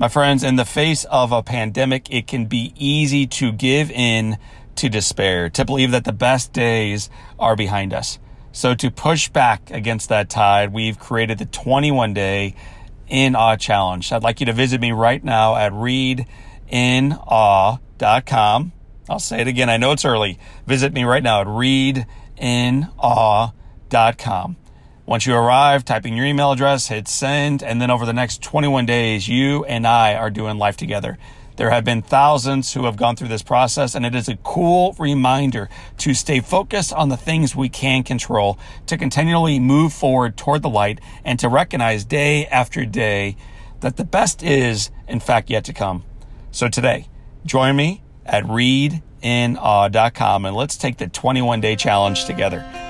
My friends, in the face of a pandemic, it can be easy to give in to despair, to believe that the best days are behind us. So to push back against that tide, we've created the 21 day in awe challenge. I'd like you to visit me right now at readinawe.com. I'll say it again. I know it's early. Visit me right now at readinawe.com. Once you arrive, typing your email address, hit send, and then over the next 21 days, you and I are doing life together. There have been thousands who have gone through this process, and it is a cool reminder to stay focused on the things we can control, to continually move forward toward the light, and to recognize day after day that the best is, in fact, yet to come. So today, join me at readinawe.com and let's take the 21 day challenge together.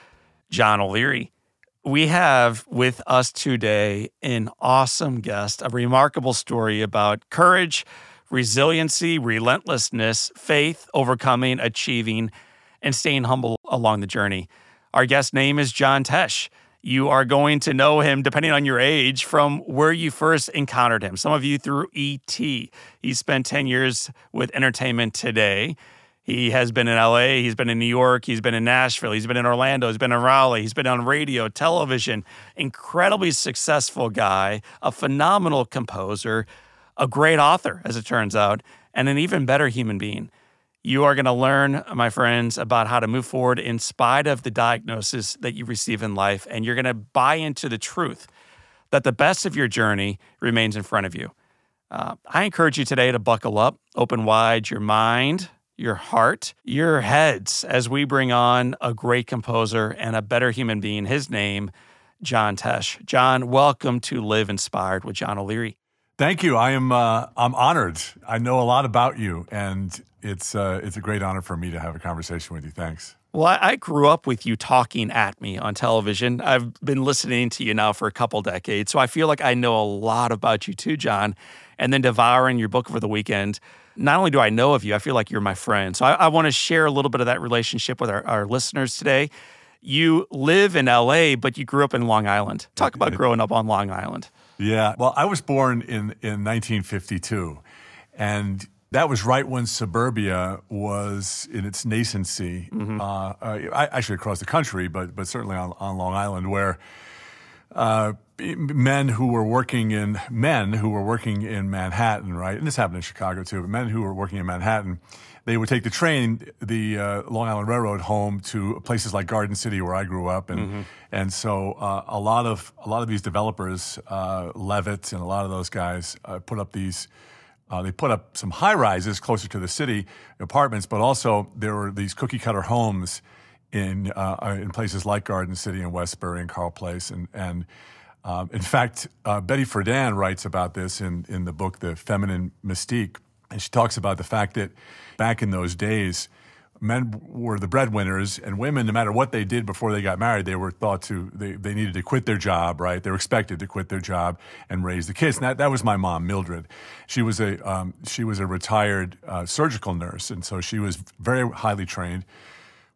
John O'Leary. We have with us today an awesome guest, a remarkable story about courage, resiliency, relentlessness, faith, overcoming, achieving, and staying humble along the journey. Our guest name is John Tesh. You are going to know him, depending on your age, from where you first encountered him. Some of you through ET. He spent 10 years with Entertainment Today. He has been in LA, he's been in New York, he's been in Nashville, he's been in Orlando, he's been in Raleigh, he's been on radio, television. Incredibly successful guy, a phenomenal composer, a great author, as it turns out, and an even better human being. You are going to learn, my friends, about how to move forward in spite of the diagnosis that you receive in life. And you're going to buy into the truth that the best of your journey remains in front of you. Uh, I encourage you today to buckle up, open wide your mind, your heart, your heads as we bring on a great composer and a better human being. His name, John Tesh. John, welcome to Live Inspired with John O'Leary. Thank you. I am uh, I'm honored. I know a lot about you, and it's uh, it's a great honor for me to have a conversation with you. Thanks. Well, I grew up with you talking at me on television. I've been listening to you now for a couple decades, so I feel like I know a lot about you too, John. And then devouring your book over the weekend, not only do I know of you, I feel like you're my friend. So I, I want to share a little bit of that relationship with our, our listeners today. You live in LA, but you grew up in Long Island. Talk about growing up on Long Island. Yeah. Well, I was born in, in 1952. And that was right when suburbia was in its nascency, mm-hmm. uh, uh, actually across the country, but, but certainly on, on Long Island, where uh, men who were working in men who were working in Manhattan, right? And this happened in Chicago too. But men who were working in Manhattan they would take the train, the uh, Long Island Railroad, home to places like Garden City, where I grew up, and mm-hmm. and so uh, a lot of a lot of these developers, uh, Levitt, and a lot of those guys uh, put up these. Uh, they put up some high rises closer to the city apartments, but also there were these cookie cutter homes in uh, in places like Garden City and Westbury and Carle Place, and and um, in fact, Betty Friedan writes about this in in the book The Feminine Mystique, and she talks about the fact that back in those days, men were the breadwinners and women no matter what they did before they got married they were thought to they, they needed to quit their job right? They were expected to quit their job and raise the kids. And that, that was my mom mildred. She was a um, she was a retired uh, surgical nurse and so she was very highly trained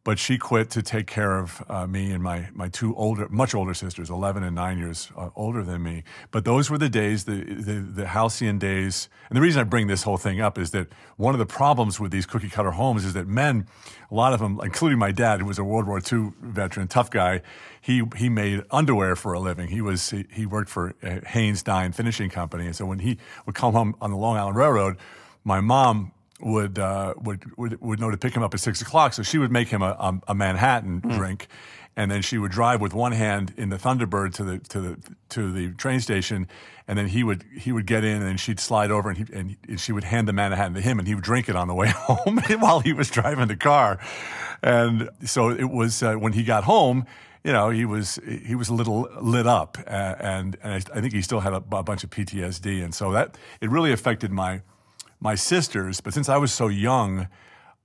but she quit to take care of uh, me and my, my two older, much older sisters, 11 and 9 years uh, older than me. But those were the days, the, the, the, halcyon days. And the reason I bring this whole thing up is that one of the problems with these cookie cutter homes is that men, a lot of them, including my dad, who was a World War II veteran, tough guy, he, he made underwear for a living. He was, he, he worked for Hanes Dye Finishing Company. And so when he would come home on the Long Island Railroad, my mom would, uh, would would would know to pick him up at six o'clock. So she would make him a, a, a Manhattan mm. drink, and then she would drive with one hand in the Thunderbird to the to the to the train station, and then he would he would get in, and then she'd slide over, and, he, and she would hand the Manhattan to him, and he would drink it on the way home while he was driving the car, and so it was uh, when he got home. You know, he was he was a little lit up, uh, and and I, I, think he still had a, a bunch of PTSD, and so that it really affected my my sisters. But since I was so young,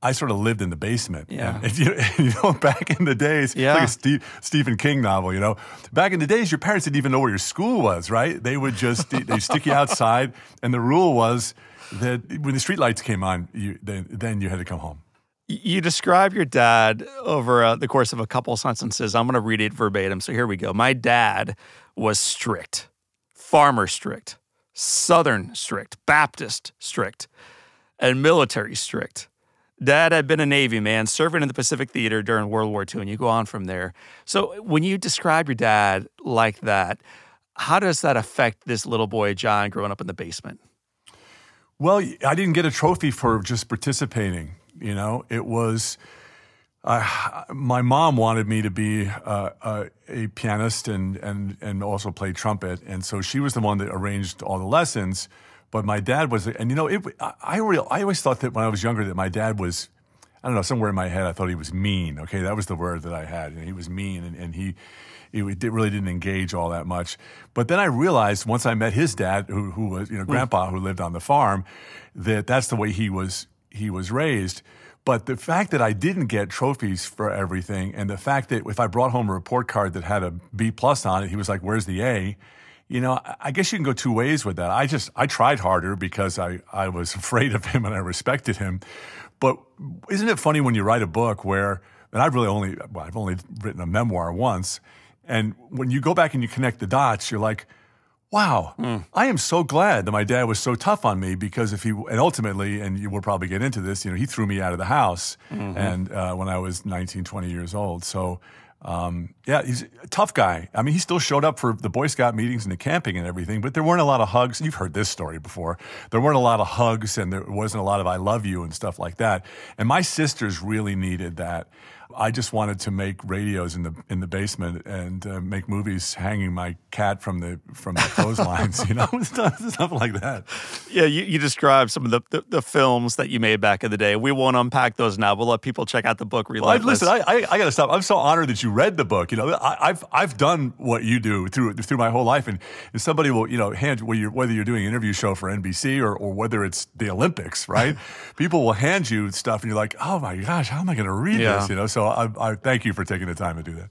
I sort of lived in the basement. Yeah. And, you, you know, back in the days, yeah. like a Steve, Stephen King novel, you know, back in the days, your parents didn't even know where your school was, right? They would just, they stick you outside. And the rule was that when the streetlights came on, you, then, then you had to come home. You describe your dad over uh, the course of a couple sentences. I'm going to read it verbatim. So here we go. My dad was strict, farmer strict, Southern strict, Baptist strict, and military strict. Dad had been a Navy man serving in the Pacific Theater during World War II, and you go on from there. So, when you describe your dad like that, how does that affect this little boy, John, growing up in the basement? Well, I didn't get a trophy for just participating. You know, it was. Uh, my mom wanted me to be uh, uh, a pianist and, and, and also play trumpet. And so she was the one that arranged all the lessons. But my dad was, and you know, it, I, real, I always thought that when I was younger that my dad was, I don't know, somewhere in my head I thought he was mean. Okay, that was the word that I had. And he was mean, and, and he, he really didn't engage all that much. But then I realized once I met his dad, who, who was, you know, grandpa who lived on the farm, that that's the way he was he was raised. But the fact that I didn't get trophies for everything, and the fact that if I brought home a report card that had a B plus on it, he was like, "Where's the A?" you know, I guess you can go two ways with that. I just, I tried harder because I, I was afraid of him and I respected him. But isn't it funny when you write a book where, and I've really only, well, I've only written a memoir once. And when you go back and you connect the dots, you're like, wow, mm. I am so glad that my dad was so tough on me because if he, and ultimately, and you will probably get into this, you know, he threw me out of the house mm-hmm. and uh, when I was 19, 20 years old. So um, yeah, he's a tough guy. I mean, he still showed up for the Boy Scout meetings and the camping and everything, but there weren't a lot of hugs. You've heard this story before. There weren't a lot of hugs and there wasn't a lot of I love you and stuff like that. And my sisters really needed that. I just wanted to make radios in the in the basement and uh, make movies hanging my cat from the from the clotheslines, you know, stuff, stuff, like that. Yeah, you, you described some of the, the, the, films that you made back in the day. We won't unpack those now. We'll let people check out the book. Well, listen, I, I, I got to stop. I'm so honored that you read the book. You know, I, have I've done what you do through through my whole life, and if somebody will, you know, hand whether you're, whether you're doing an interview show for NBC or, or whether it's the Olympics, right? people will hand you stuff, and you're like, oh my gosh, how am I going to read yeah. this? You know, so so I, I thank you for taking the time to do that.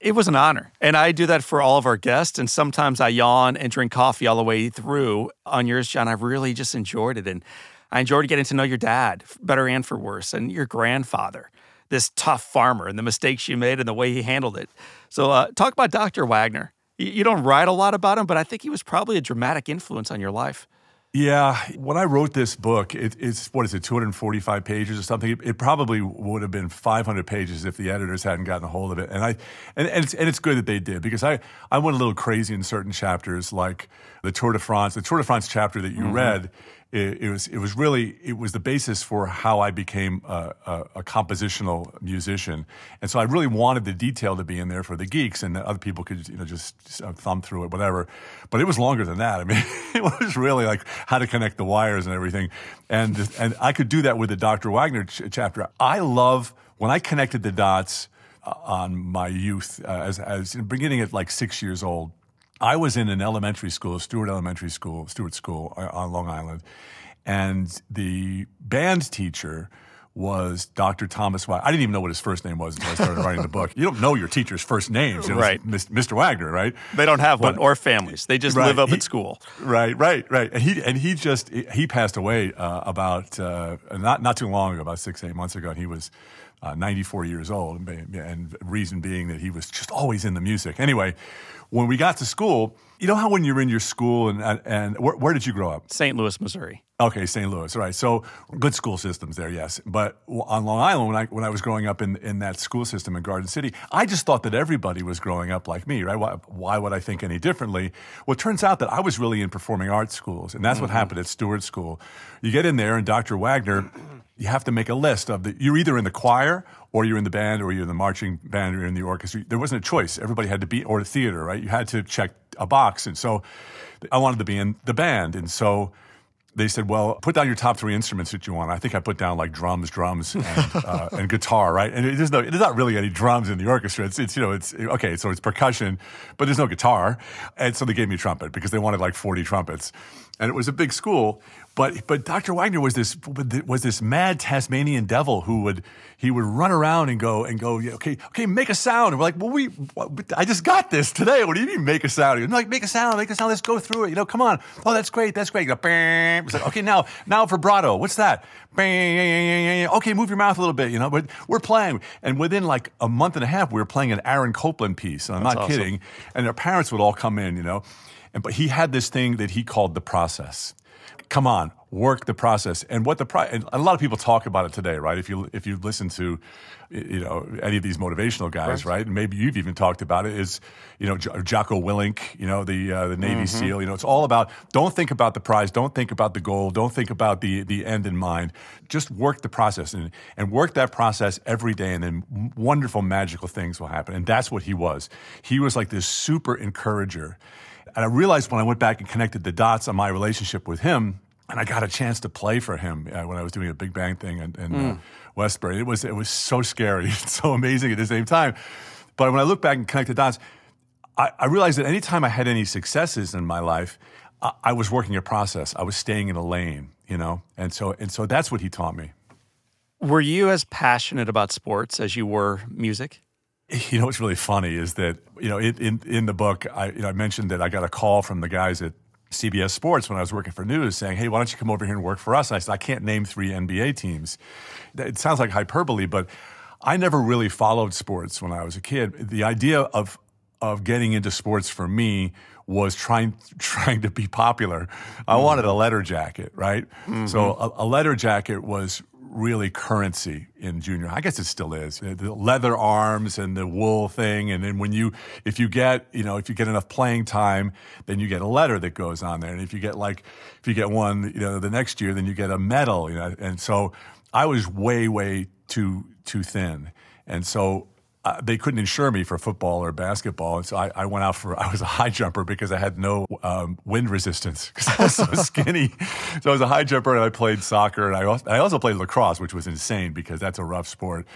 It was an honor. And I do that for all of our guests. And sometimes I yawn and drink coffee all the way through. On yours, John, I've really just enjoyed it. And I enjoyed getting to know your dad, better and for worse, and your grandfather, this tough farmer, and the mistakes you made and the way he handled it. So, uh, talk about Dr. Wagner. You don't write a lot about him, but I think he was probably a dramatic influence on your life. Yeah, when I wrote this book, it, it's what is it, 245 pages or something. It, it, probably would have been 500 pages if the editors hadn't gotten a hold of it. And I, and, and, it's, and it's good that they did because I, I went a little crazy in certain chapters, like the Tour de France, the Tour de France chapter that you mm-hmm. read it, it, was it was really it was the basis for how I became a, a, a, compositional musician, and so I really wanted the detail to be in there for the geeks, and other people could you know just thumb through it, whatever. But it was longer than that. I mean, it was really like how to connect the wires and everything, and and I could do that with the Dr. Wagner ch- chapter. I love when I connected the dots uh, on my youth uh, as as beginning at like six years old I was in an elementary school, Stewart Elementary School, Stewart School uh, on Long Island, and the band teacher was Dr. Thomas Wagner. I didn't even know what his first name was until I started writing the book. You don't know your teacher's first names, right? Mr. Wagner, right? They don't have but, one or families. They just right, live up he, at school. Right, right, right. And he and he just he passed away uh, about uh, not not too long ago, about six eight months ago. And he was uh, 94 years old, and reason being that he was just always in the music. Anyway, when we got to school, you know how when you're in your school and and where, where did you grow up? St. Louis, Missouri. Okay, St. Louis. Right. So good school systems there, yes. But on Long Island, when I when I was growing up in in that school system in Garden City, I just thought that everybody was growing up like me, right? Why, why would I think any differently? Well, it turns out that I was really in performing arts schools, and that's mm-hmm. what happened at Stewart School. You get in there, and Dr. Wagner you have to make a list of the. You're either in the choir, or you're in the band, or you're in the marching band, or you're in the orchestra. There wasn't a choice. Everybody had to be, or the theater, right? You had to check a box, and so I wanted to be in the band, and so they said, "Well, put down your top three instruments that you want." I think I put down like drums, drums, and, uh, and guitar, right? And there's no, there's not really any drums in the orchestra. It's, it's, you know, it's okay. So it's percussion, but there's no guitar, and so they gave me a trumpet because they wanted like 40 trumpets, and it was a big school. But but Dr. Wagner was this was this mad Tasmanian devil who would he would run around and go and go yeah, okay okay make a sound. And we're like well we I just got this today. What do you mean make a sound? He's like make a sound make a sound. Let's go through it. You know come on. Oh that's great that's great. Go, like, okay now now for vibrato. What's that? Okay move your mouth a little bit you know but we're playing. And within like a month and a half we were playing an Aaron Copland piece. And I'm that's not awesome. kidding. And their parents would all come in you know. And but he had this thing that he called the process come on, work the process. And what the pro- and a lot of people talk about it today, right? If you if you listen to you know any of these motivational guys, right? right? And maybe you've even talked about it. Is you know Jocko Willink, you know the uh, the Navy mm-hmm. SEAL. You know, it's all about don't think about the prize, don't think about the goal, don't think about the the end in mind. Just work the process and and work that process every day, and then wonderful magical things will happen. And that's what he was. He was like this super encourager. And I realized when I went back and connected the dots on my relationship with him, and I got a chance to play for him uh, when I was doing a Big Bang thing in, in mm. uh, Westbury. It was it was so scary, so amazing at the same time. But when I look back and connect the dots, I, I realized that anytime I had any successes in my life, I, I was working a process. I was staying in a lane, you know, and so and so that's what he taught me. Were you as passionate about sports as you were music? You know what's really funny is that you know in in, in the book I you know I mentioned that I got a call from the guys at CBS Sports when I was working for news saying, hey, why don't you come over here and work for us? And I said, I can't name three NBA teams. It sounds like hyperbole, but I never really followed sports when I was a kid. The idea of of getting into sports for me was trying trying to be popular. I mm. wanted a letter jacket, right? Mm-hmm. So a, a, letter jacket was really currency in junior. I guess it still is. Uh, the leather arms and the wool thing, and then when you, if you get, you know, if you get enough playing time, then you get a letter that goes on there. And if you get like, if you get one, you know, the next year, then you get a medal. You know, and so I was way, way too too thin, and so uh, they couldn't insure me for football or basketball, and so I, I, went out for I was a high jumper because I had no um, wind resistance because I was so skinny. So I was a high jumper, and I played soccer, and I also, I also played lacrosse, which was insane because that's a rough sport.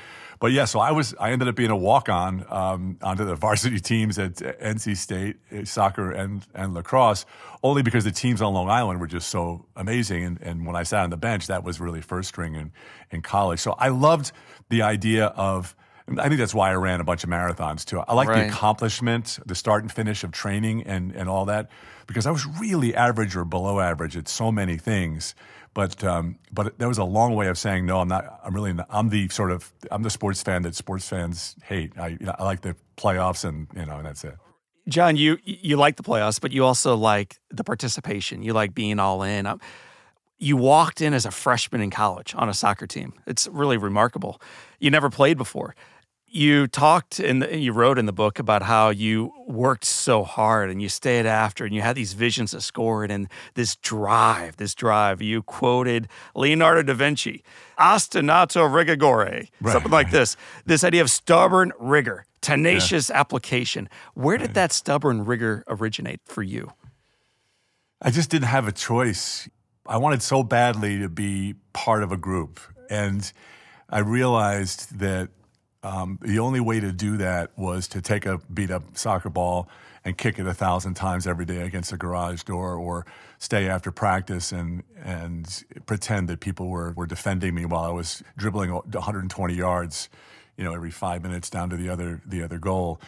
But yeah, so I was I ended up being a walk on um, onto the varsity teams at NC State uh, soccer and and lacrosse, only because the teams on Long Island were just so amazing. And, and when I sat on the bench, that was really first string in in college. So I loved the idea of I think that's why I ran a bunch of marathons too. I like right. the accomplishment, the start and finish of training and, and all that, because I was really average or below average at so many things. But um, but that was a long way of saying no. I'm not. I'm really. Not, I'm the sort of. I'm the sports fan that sports fans hate. I you know, I like the playoffs and you know and that's it. John, you you like the playoffs, but you also like the participation. You like being all in. I'm, you walked in as a freshman in college on a soccer team. It's really remarkable. You never played before you talked and you wrote in the book about how you worked so hard and you stayed after and you had these visions of score it and this drive, this drive. You quoted Leonardo da Vinci, ostinato rigore, right, something like this. This idea of stubborn rigor, tenacious yeah. application. Where did right. that stubborn rigor originate for you? I just didn't have a choice. I wanted so badly to be part of a group. And I realized that um, the only way to do that was to take a beat up soccer ball and kick it a thousand times every day against a garage door or stay after practice and and pretend that people were, were defending me while I was dribbling 120 yards, you know, every five minutes down to the other the other goal.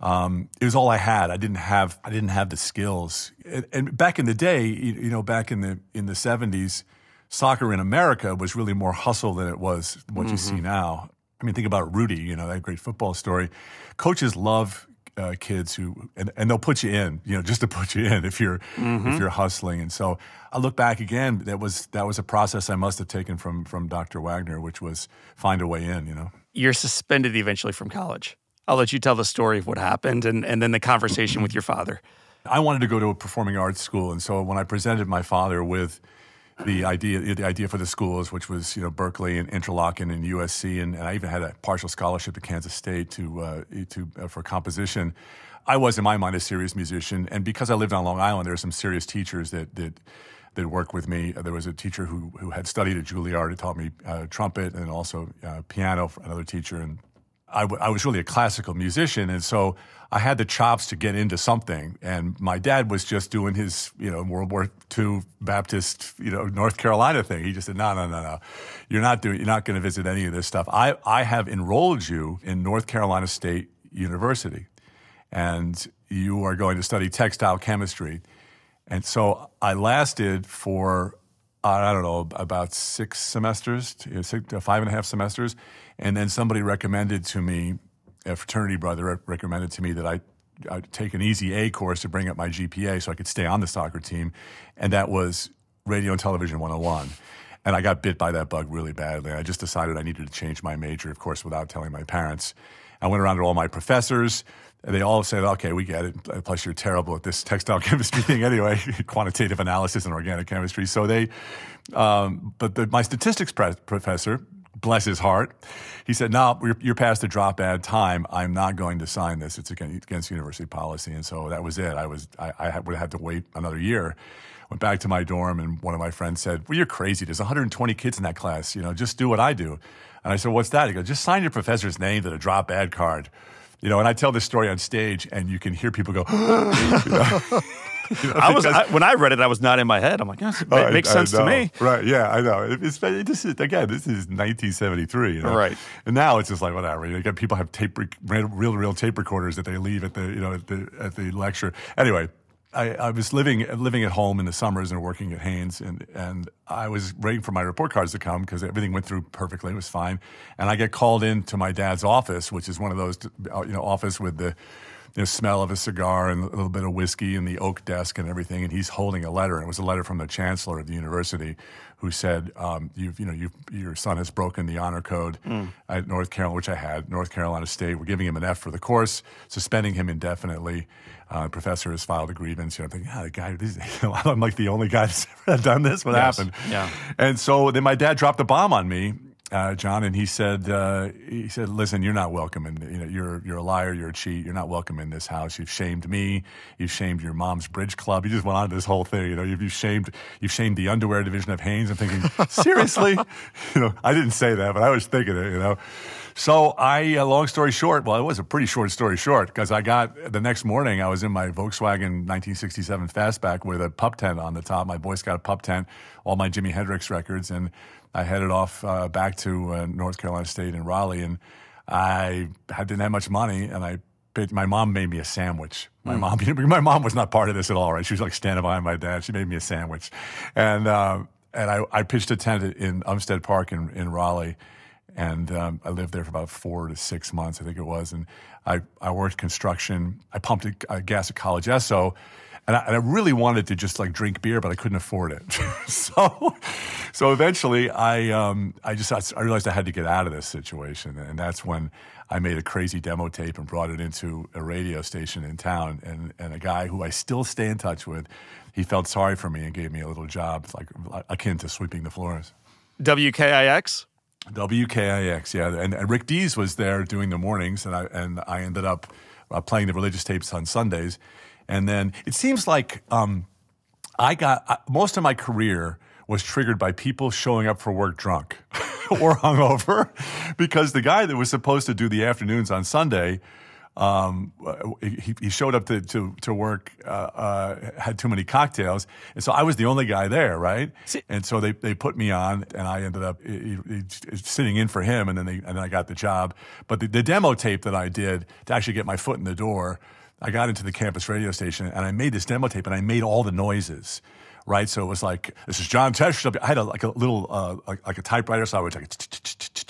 Um, it was all I had. I didn't have I didn't have the skills. And, and back in the day, you, you, know, back in the in the 70s, soccer in America was really more hustle than it was what mm-hmm. you see now. I mean, think about Rudy, you know, that great football story. Coaches love uh, kids who, and, and they'll put you in, you know, just to put you in if you're, mm-hmm. if you're hustling. And so I look back again, that was, that was a process I must have taken from, from Dr. Wagner, which was find a way in, you know. You're suspended eventually from college. I'll let you tell the story of what happened and, and then the conversation with your father. I wanted to go to a performing arts school. And so when I presented my father with, the idea the idea for the schools, which was you know Berklee and Interlochen and USC, and, and I even had a partial scholarship to Kansas State to uh, to uh, for composition. I was in my mind a serious musician, and because I lived on Long Island, there were some serious teachers that that that worked with me. There was a teacher who who had studied at Juilliard who taught me uh, trumpet and also uh, piano. Another teacher, and I, w- I was really a classical musician, and so I had the chops to get into something. And my dad was just doing his, you know, World War II Baptist, you know, North Carolina thing. He just said, "No, no, no, no, you're not doing. You're not going to visit any of this stuff. I, I have enrolled you in North Carolina State University, and you are going to study textile chemistry." And so I lasted for I don't know, about six semesters, six, five and a half semesters. And then somebody recommended to me, a fraternity brother recommended to me that I I'd take an easy A course to bring up my GPA so I could stay on the soccer team. And that was Radio and Television 101. And I got bit by that bug really badly. I just decided I needed to change my major, of course, without telling my parents. I went around to all my professors. And they all said, okay, we get it. Plus, you're terrible at this textile chemistry thing anyway, quantitative analysis and organic chemistry. So they, um, but the, my statistics pre- professor, bless his heart, he said, no, you're, you're, past the drop add time. I'm not going to sign this. It's against, against university policy. And so that was it. I was, I, I would have to wait another year. Went back to my dorm and one of my friends said, well, you're crazy. There's 120 kids in that class. You know, just do what I do. And I said, what's that? He goes, just sign your professor's name to the drop add card. You know, and I tell this story on stage, and you can hear people go. you know? You know, I was I, when I read it, I was not in my head. I'm like, yes, it oh, makes I, sense I to me. Right? Yeah, I know. It's, this is again, this is 1973. You know? Right. And now it's just like whatever. You know, people have tape, real, real tape recorders that they leave at the you know at the at the lecture. Anyway, I, I, was living living at home in the summers and working at Hanes, and and I was waiting for my report cards to come because everything went through perfectly. It was fine, and I get called into my dad's office, which is one of those uh, you know office with the the smell of a cigar and a little bit of whiskey and the oak desk and everything. And he's holding a letter, and it was a letter from the chancellor of the university, who said, um, "You've, you know, you've, your son has broken the honor code mm. at North Carolina, which I had, North Carolina State. We're giving him an F for the course, suspending him indefinitely." Uh, the professor has filed a grievance. You know, I'm thinking, ah, the guy, this, you know, I'm like the only guy that's ever done this. What yes. happened? Yeah. And so then my dad dropped a bomb on me uh, John, and he said, uh, he said, listen, you're not welcome and you know, you're, you're a liar, you're a cheat, you're not welcome in this house. You've shamed me, you've shamed your mom's bridge club. He just went on this whole thing, you know, you've, you've shamed, you've shamed the underwear division of Hanes. I'm thinking, seriously? you know, I didn't say that, but I was thinking it, you know. So I, uh, long story short, well, it was a pretty short story short because I got the next morning. I was in my Volkswagen 1967 Fastback with a pup tent on the top. My Boy Scout pup tent, all my Jimi Hendrix records, and I headed off uh, back to uh, North Carolina State in Raleigh, and I didn't have much money, and I paid, my mom made me a sandwich. My mm. mom, my mom was not part of this at all, right? She was like standing behind my dad. She made me a sandwich, and uh, and I, I pitched a tent in Umstead Park in, in Raleigh, and um, I lived there for about four to six months, I think it was, and I I worked construction. I pumped a, a gas at College Esso and I, and I, really wanted to just like drink beer, but I couldn't afford it. so, so eventually, I um, I just I realized I had to get out of this situation, and that's when I made a crazy demo tape and brought it into a radio station in town, and and a guy who I still stay in touch with, he felt sorry for me and gave me a little job, like akin to sweeping the floors. WKIX. WKIX, yeah, and, and Rick Dees was there doing the mornings, and I and I ended up uh, playing the religious tapes on Sundays and then it seems like um, I got uh, most of my career was triggered by people showing up for work drunk or hungover because the guy that was supposed to do the afternoons on Sunday. Um, he, he, showed up to, to, to work, uh, uh, had too many cocktails. And so I was the only guy there, right? And so they, they put me on, and I ended up sitting in for him, and then, they, and then I got the job. But the, the demo tape that I did to actually get my foot in the door I got into the campus radio station and I made this demo tape and I made all the noises. Right, so it was like this is John Tesh. I had a, like a little uh, like, like, a typewriter, so I would like.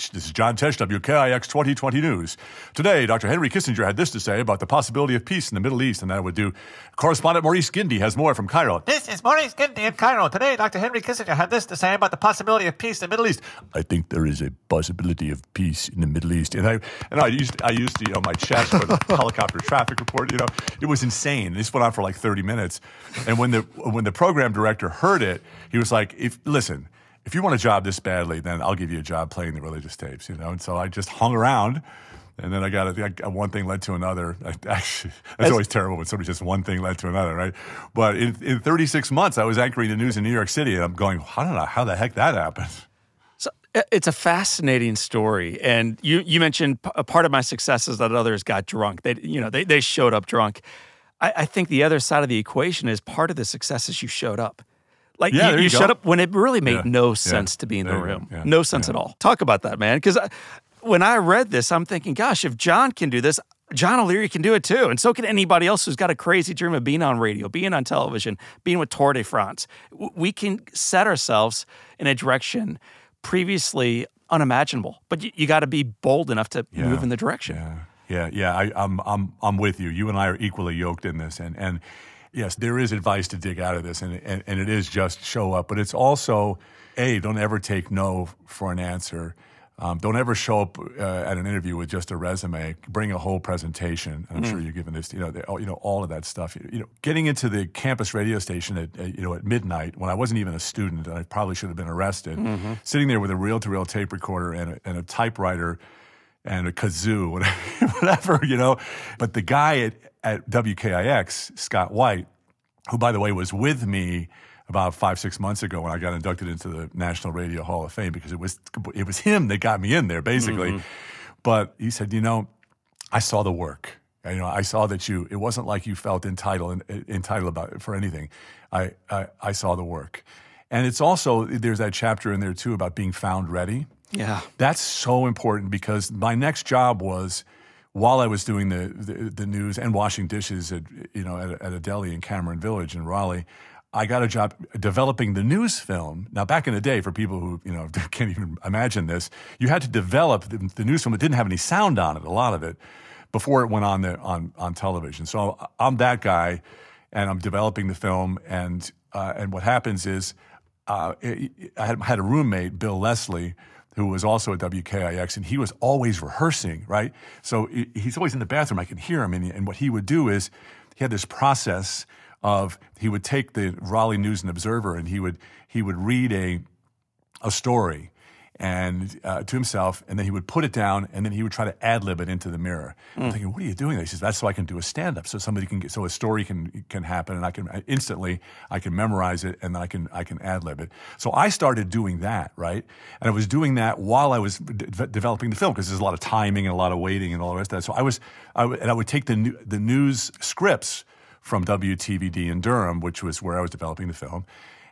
This is John Tesh, WKIX 2020 News. Today, Dr. Henry Kissinger had this to say about the possibility of peace in the Middle East, and that would do. Correspondent Maurice Gindi has more from Cairo. This is Maurice Gindi in Cairo. Today, Dr. Henry Kissinger had this to say about the possibility of peace in the Middle East. I think there is a possibility of peace in the Middle East, and I and I used I used you know my chest for the helicopter traffic report. You know, it was insane. This went on for like 30 minutes, and when the when the program director heard it, he was like, "If listen." If you want a job this badly, then I'll give you a job playing the religious tapes, you know? And so I just hung around. And then I got a, one thing led to another. I, actually, that's always terrible when somebody just one thing led to another, right? But in, in 36 months, I was anchoring the news in New York City, and I'm going, I don't know how the heck that happened. So uh, it's a fascinating story, and you you mentioned a part of my success is that others got drunk. They you know they they showed up drunk. I, I think the other side of the equation is part of the success is you showed up. Like yeah, you, you, you shut up when it really made yeah. no sense yeah. to be in the room. No sense at all. Talk about that, man. Because when I read this, I'm thinking, gosh, if John can do this, John O'Leary can do it too. And so can anybody else who's got a crazy dream of being on radio, being on television, being with Tour de France. We can set ourselves in a direction previously unimaginable, but you, you got to be bold enough to move in the direction. Yeah, yeah, yeah. I, I'm, I'm, I'm with you. You and I are equally yoked in this, and and yes, there is advice to dig out of this, and, and, and it is just show up. But it's also, A, don't ever take no for an answer. Um, don't ever show up uh, at an interview with just a resume. Bring a whole presentation. I'm mm. sure you're given this, you know, the, you know, all of that stuff. You know, getting into the campus radio station at, you know, at midnight when I wasn't even a student and I probably should have been arrested. Mm-hmm. Sitting there with a reel-to-reel tape recorder and a, and a typewriter and a kazoo, whatever, you know. But the guy at, at WKIX, Scott White, who, by the way, was with me about five, six months ago when I got inducted into the National Radio Hall of Fame because it was, it was him that got me in there, basically. Mm-hmm. But he said, you know, I saw the work. You know, I saw that you. It wasn't like you felt entitled entitled about for anything. I, I I saw the work, and it's also there's that chapter in there too about being found ready. Yeah. That's so important because my next job was while I was doing the, the, the news and washing dishes at, you know, at, at a deli in Cameron Village in Raleigh, I got a job developing the news film. Now, back in the day, for people who you know can't even imagine this, you had to develop the, the, news film that didn't have any sound on it, a lot of it, before it went on the, on on television. So I'm that guy, and I'm developing the film. And uh, and what happens is, uh, I had, had a roommate, Bill Leslie, who was also at WKIX, and he was always rehearsing, right? So he's always in the bathroom. I can hear him. And, and what he would do is he had this process of he would take the Raleigh News and Observer and he would he would read a a story and uh, to himself, and then he would put it down, and then he would try to ad lib it into the mirror. Mm. I'm thinking, what are you doing? He says, that's so I can do a stand up, so somebody can get, so a story can can happen, and I can instantly I can memorize it, and then I can I can ad lib it. So I started doing that, right? And I was doing that while I was de- developing the film because there's a lot of timing and a lot of waiting and all the rest of that. So I was, I w- and I would take the the news scripts from WTVD in Durham, which was where I was developing the film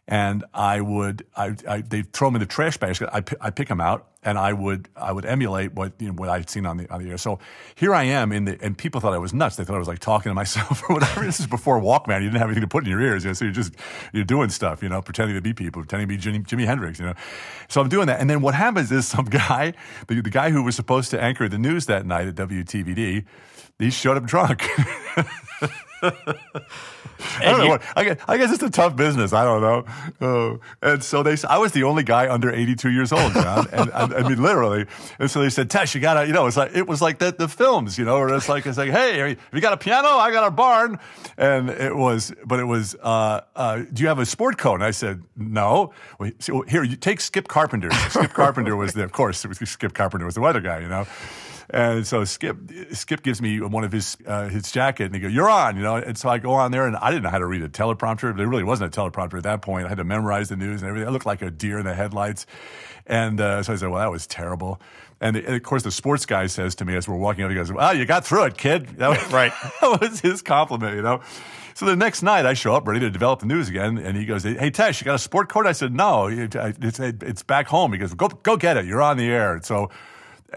and I would I, I they'd throw them in the trash basket. I I pick them out and I would I would emulate what you know, what I'd seen on the on the air. So here I am in the and people thought I was nuts. They thought I was like talking to myself or whatever. this is before Walkman. You didn't have anything to put in your ears, you know, so you're just you're doing stuff, you know, pretending to be people, pretending to be Jimi, Jimi Hendrix, you know. So I'm doing that, and then what happens is some guy, the, the guy who was supposed to anchor the news that night at WTVD, he showed up drunk. I don't know. What, I, guess, I guess it's a tough business. I don't know. Uh, and so they, I was the only guy under 82 years old, John. and, I, I mean, literally. And so they said, Tesh, you gotta, you know, it's like, it was like the, the films, you know, where it's like, it's like, hey, if you got a piano, I got a barn. And it was, but it was, uh, uh, do you have a sport coat? And I said, no. Well, so here, you take Skip Carpenter. Skip Carpenter was the, of course, Skip Carpenter was the weather guy, you know. And so Skip Skip gives me one of his uh, his jacket, and he goes, "You're on," you know. And so I go on there, and I didn't know how to read a teleprompter. There really wasn't a teleprompter at that point. I had to memorize the news and everything. I looked like a deer in the headlights, and uh, so I said, "Well, that was terrible." And, the, and, of course, the sports guy says to me as we're walking up, he goes, "Well, you got through it, kid." That was, right. that was his compliment, you know. So the next night, I show up ready to develop the news again, and he goes, "Hey, Tesh, you got a sport coat?" I said, "No, it's, it's back home." He goes, "Go, go get it. You're on the air." So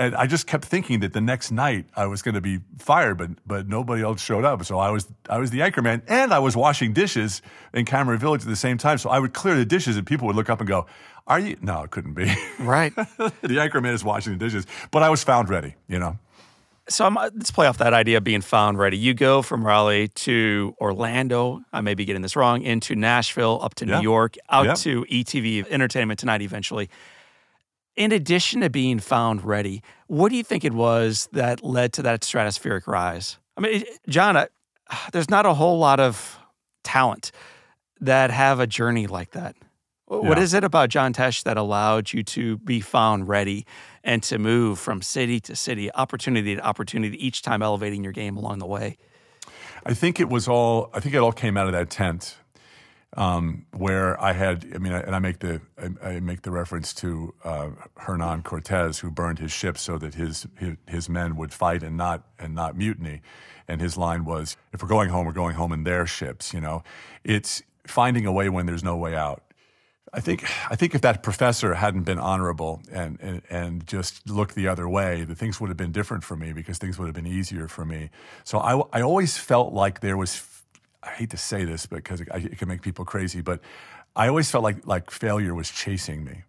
and I just kept thinking that the next night I was going to be fired, but but nobody else showed up. So I was I was the anchor man, and I was washing dishes in Cameron Village at the same time. So I would clear the dishes, and people would look up and go, "Are you?" No, it couldn't be. Right. the anchor man is washing the dishes, but I was found ready. You know. So I'm, let's play off that idea of being found ready. You go from Raleigh to Orlando. I may be getting this wrong. Into Nashville, up to Yeah. New York, out Yeah. to ETV Entertainment Tonight. Eventually, in addition to being found ready, what do you think it was that led to that stratospheric rise? I mean, John, I, there's not a whole lot of talent that have a journey like that. What Yeah. is it about John Tesh that allowed you to be found ready and to move from city to city, opportunity to opportunity, each time elevating your game along the way? I think it was all. I think it all came out of that tent, um, where I had. I mean, I, and I make the I, I make the reference to uh, Hernan Cortez, who burned his ship so that his, his his men would fight and not and not mutiny. And his line was, "If we're going home, we're going home in their ships." You know, it's finding a way when there's no way out. I think I think if that professor hadn't been honorable and, and and just looked the other way, the things would have been different for me because things would have been easier for me. So I I always felt like there was. I hate to say this because it, it can make people crazy, but I always felt like like failure was chasing me.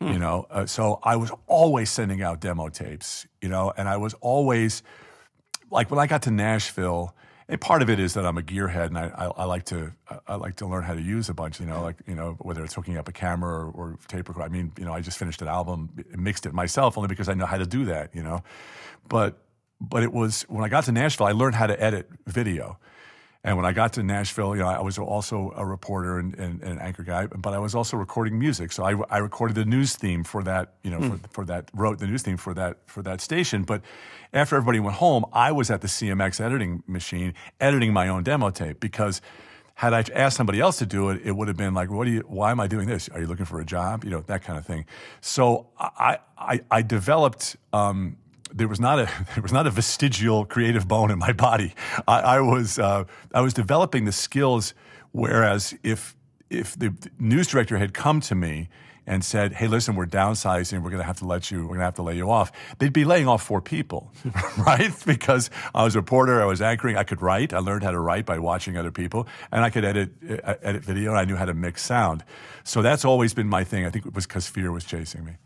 You know, uh, so I was always sending out demo tapes. You know, and I was always like when I got to Nashville, and part of it is that I'm a gearhead and I, I, I like to I like to learn how to use a bunch. You know, like you know whether it's hooking up a camera or, or tape recorder. I mean, you know, I just finished an album, mixed it myself only because I know how to do that. You know, but but it was when I got to Nashville, I learned how to edit video. And when I got to Nashville, you know, I was also a reporter and, and, and an anchor guy, but I was also recording music. So I, I recorded the news theme for that, you know, for, for that, wrote the news theme for that, for that station. But after everybody went home, I was at the CMX editing machine editing my own demo tape because had I asked somebody else to do it, it would have been like, "What do you? Why am I doing this? Are you looking for a job? You know, that kind of thing." So I I, I developed. Um, there was not a there was not a vestigial creative bone in my body. I, I was uh, I was developing the skills. Whereas if if the news director had come to me and said, "Hey, listen, we're downsizing. We're going to have to let you. We're going to have to lay you off." They'd be laying off four people, right? Because I was a reporter, I was anchoring, I could write. I learned how to write by watching other people, and I could edit edit video, and I knew how to mix sound. So that's always been my thing. I think it was because fear was chasing me.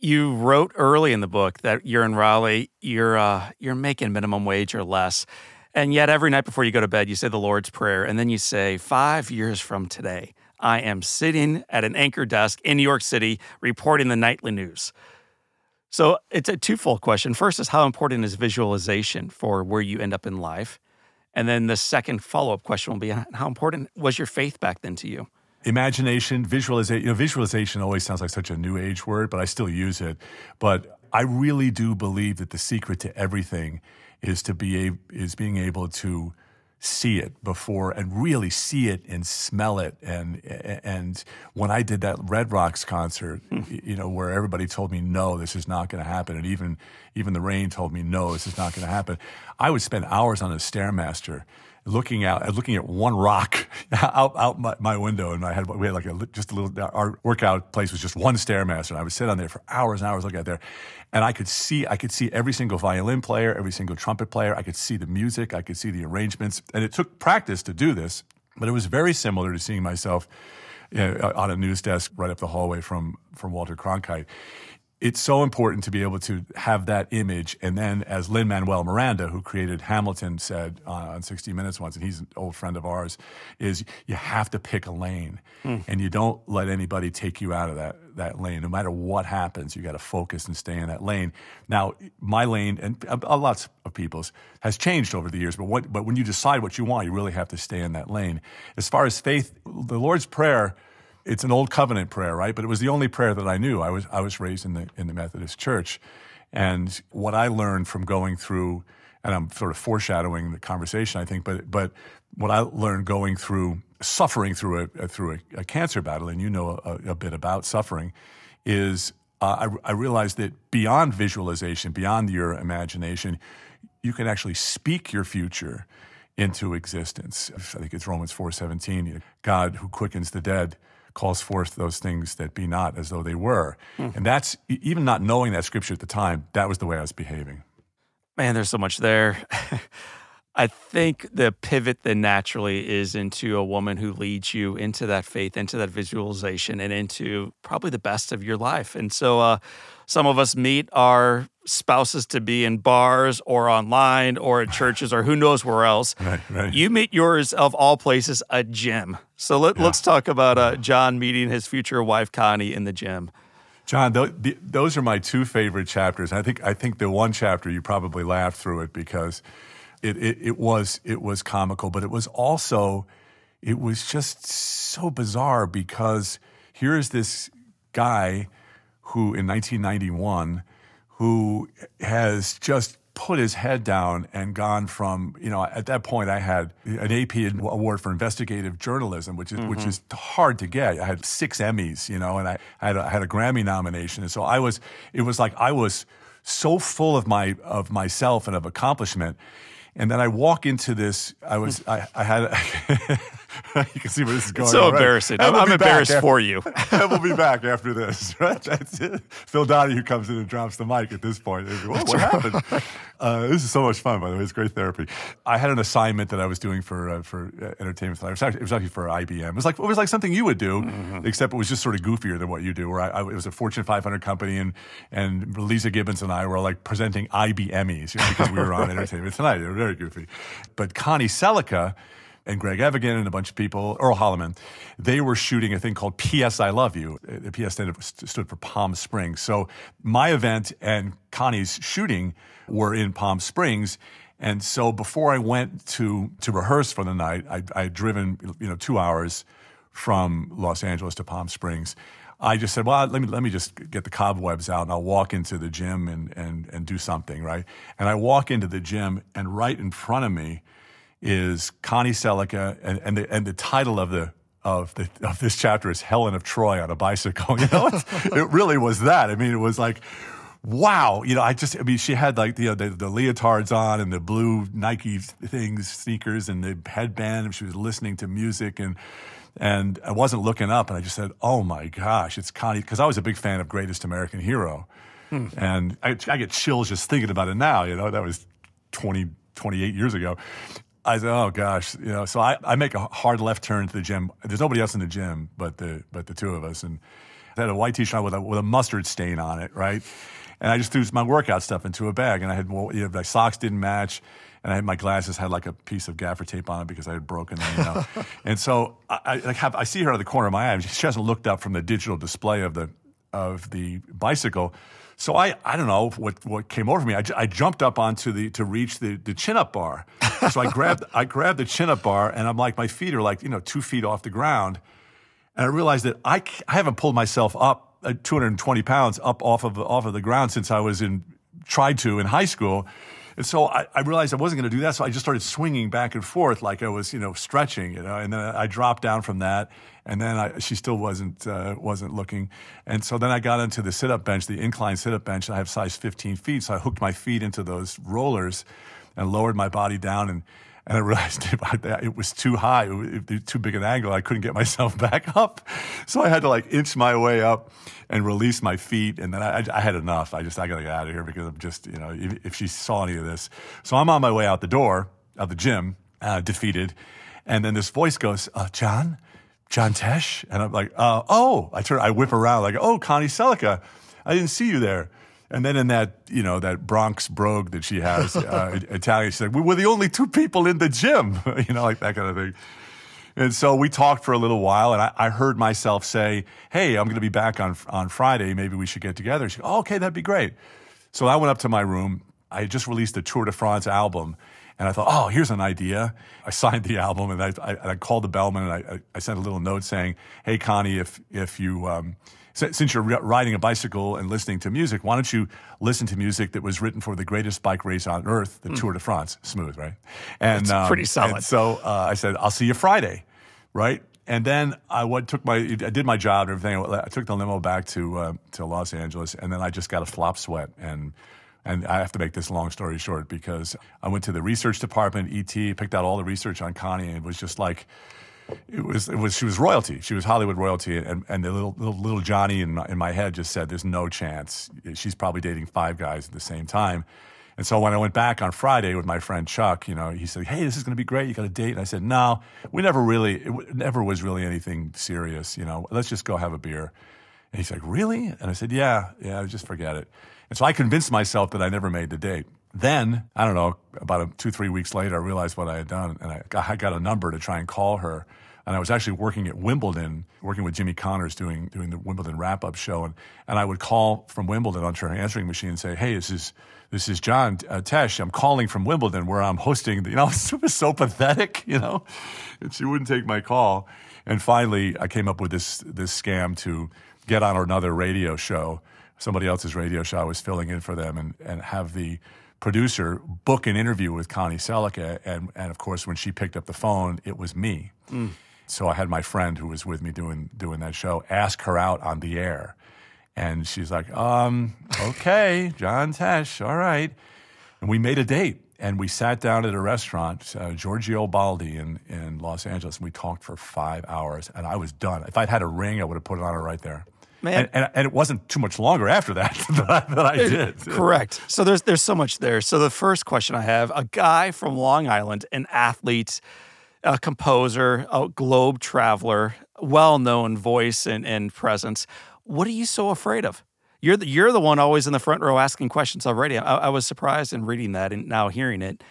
You wrote early in the book that you're in Raleigh, you're uh, you're making minimum wage or less, and yet every night before you go to bed, you say the Lord's Prayer, and then you say, five years from today, I am sitting at an anchor desk in New York City reporting the nightly news. So it's a twofold question. First is how important is visualization for where you end up in life? And then the second follow up question will be how important was your faith back then to you? Imagination, visualization. You know, visualization always sounds like such a new age word, but I still use it. But I really do believe that the secret to everything is to be a, is being able to see it before and really see it and smell it and and when I did that Red Rocks concert hmm. you know where everybody told me no this is not going to happen and even even the rain told me no this is not going to happen I would spend hours on a stairmaster looking out uh, looking at one rock out out my, my window. And I had we had like a just a little our workout place was just one stairmaster. And I would sit on there for hours and hours looking out there. And I could see I could see every single violin player every single trumpet player. I could see the music. I could see the arrangements. And it took practice to do this but it was very similar to seeing myself you know, on a news desk right up the hallway from from Walter Cronkite it's so important to be able to have that image. And then, as Lin Manuel Miranda, who created Hamilton, said uh, on 60 Minutes once, and he's an old friend of ours, is you have to pick a lane, and you don't let anybody take you out of that that lane. No matter what happens, you got to focus and stay in that lane. Now, my lane and a, a lots of people's has changed over the years, but what but when you decide what you want, you really have to stay in that lane. As far as faith, the Lord's prayer it's an old covenant prayer, right? But it was the only prayer that I knew. I was I was raised in the in the Methodist Church, and what I learned from going through, and I'm sort of foreshadowing the conversation, I think, but but what I learned going through suffering through a through a, a cancer battle, and you know a, a bit about suffering, is uh, I, I realized that beyond visualization, beyond your imagination, you can actually speak your future into existence. I think it's Romans 4:17. God who quickens the dead calls forth those things that be not as though they were. And that's even not knowing that scripture at the time, that was the way I was behaving. Man, there's so much there. I think the pivot then naturally is into a woman who leads you into that faith, into that visualization, and into probably the best of your life. And so, uh, some of us meet our spouses to be in bars or online or at churches or who knows where else. Right, right. You meet yours of all places, a gym. So let, us talk about uh, John meeting his future wife Connie in the gym. John, th- the, those are my two favorite chapters. I think I think the one chapter you probably laughed through it because it, it, it was it was comical, but it was also it was just so bizarre because here is this guy who in 1991 who has just put his head down and gone from you know at that point I had an AP award for investigative journalism which is which mm-hmm. is hard to get. I had six Emmys you know and I, I had a, I had a Grammy nomination. And so I was it was like I was so full of my of myself and of accomplishment. And then I walk into this I was I, I had you can see where this is going so already. embarrassing. And I'm, we'll I'm embarrassed after- for you. and we'll be back after this, right? That's it. Phil Donahue comes in and drops the mic at this point. What happened? Uh, this is so much fun, by the way. It's great therapy. I had an assignment that I was doing for uh, for uh, Entertainment Tonight. It was, actually, it was actually for IBM. It was like it was like something you would do, except it was just sort of goofier than what you do. Where I, I, it was a Fortune 500 company, and and Leeza Gibbons and I were like presenting IBMEs you know, because we were on Entertainment Tonight. They were very goofy. But Connie Sellecca and Greg Evigan and a bunch of people, Earl Holliman, they were shooting a thing called PS I Love You. Uh, The PS stood for Palm Springs. So my event and Connie's shooting were in Palm Springs. And so before I went to, to rehearse for the night, I, I had driven, you know, two hours from Los Angeles to Palm Springs. I just said, well, let me, let me just get the cobwebs out and I'll walk into the gym and, and, and do something, right? And I walk into the gym and right in front of me, is Connie Sellecca, and, and the and the title of the of the of this chapter is Helen of Troy on a bicycle. You know, it really was that. I mean, it was like. Wow, you know, I just, I mean, she had like the, you know, the the leotards on and the blue Nike things, sneakers, and the headband, and she was listening to music, and and I wasn't looking up, and I just said, "Oh my gosh, it's Connie," because I was a big fan of Greatest American Hero, hmm. and I, I get chills just thinking about it now. You know, that was 20, 28 years ago. I said, "Oh gosh," you know. So I, I make a hard left turn to the gym. There's nobody else in the gym but the but the two of us, and I had a white t-shirt with a with a mustard stain on it, right? And I just threw my workout stuff into a bag, and I had well, you know, my socks didn't match, and I had my glasses had like a piece of gaffer tape on it because I had broken them, you know. and so I, I like have I see her out of the corner of my eye. She hasn't looked up from the digital display of the of the bicycle. So I, I don't know what, what came over me. I, I jumped up onto the to reach the, the chin up bar. So I grabbed I grabbed the chin up bar and I'm like my feet are like you know two feet off the ground, and I realized that I, I haven't pulled myself up uh, 220 pounds up off of off of the ground since I was in tried to in high school. And so I, I realized I wasn't going to do that. So I just started swinging back and forth like I was, you know, stretching, you know. And then I dropped down from that, and then I, she still wasn't uh, wasn't looking. And so then I got onto the sit up bench, the incline sit up bench. I have size 15 feet, so I hooked my feet into those rollers and lowered my body down and. And I realized it was too high, it was too big an angle. I couldn't get myself back up, so I had to like inch my way up and release my feet. And then I, I had enough. I just I gotta get out of here because I'm just you know if, if she saw any of this, so I'm on my way out the door of the gym, uh, defeated, and then this voice goes, uh, "John, John Tesh," and I'm like, uh, "Oh!" I turn, I whip around like, "Oh, Connie Sellecca, I didn't see you there." And then in that, you know, that Bronx brogue that she has, uh, Italian, she's like, we were the only two people in the gym, you know, like that kind of thing. And so we talked for a little while, and I, I heard myself say, "Hey, I'm going to be back on on Friday. Maybe we should get together." She, "Oh, okay, that'd be great." So I went up to my room. I had just released a Tour de France album, and I thought, "Oh, here's an idea." I signed the album, and I, I, I called the bellman, and I, I sent a little note saying, "Hey, Connie, if if you um, since you're riding a bicycle and listening to music, why don't you listen to music that was written for the greatest bike race on earth, the Tour de France? Smooth, right? And. That's pretty solid. so uh, I said, "I'll see you Friday." right? And then I went, took my, I did my job and everything. I took the limo back to uh, to Los Angeles, and then I just got a flop sweat. And and I have to make this long story short because I went to the research department, ET, picked out all the research on Connie, and it was just like it was it was she was royalty. She was Hollywood royalty, and and the little little, little Johnny in my, in my head just said, "There's no chance. She's probably dating five guys at the same time." And so when I went back on Friday with my friend Chuck, you know, he said, "Hey, this is going to be great. You got a date?" And I said, "No, we never really. It w- never was really anything serious. You know, let's just go have a beer." And he's like, "Really?" And I said, "Yeah, yeah. Just forget it." And so I convinced myself that I never made the date. Then I don't know, about a, two three weeks later, I realized what I had done, and I got, I got a number to try and call her. And I was actually working at Wimbledon, working with Jimmy Connors, doing doing the Wimbledon wrap up show, and and I would call from Wimbledon onto her answering machine and say, "Hey, this is." This is John uh, Tesh. I'm calling from Wimbledon where I'm hosting. The, you know, it was so pathetic, you know, and she wouldn't take my call. And finally, I came up with this this scam to get on another radio show, somebody else's radio show. I was filling in for them, and and have the producer book an interview with Connie Sellecca. And and of course, when she picked up the phone, it was me. So I had my friend who was with me doing doing that show ask her out on the air. And she's like, um, okay, John Tesh, all right. And we made a date and we sat down at a restaurant, uh, Giorgio Baldi in, in Los Angeles, and we talked for five hours. And I was done. If I'd had a ring, I would have put it on her right there. Man. And, and, and it wasn't too much longer after that that, I, that I eh, did. Correct. So there's there's so much there. So the first question I have: a guy from Long Island, an athlete, a composer, a globe traveler, well-known voice and, and presence. What are you so afraid of? You're the, you're the one always in the front row asking questions already. I, I was surprised in reading that and now hearing it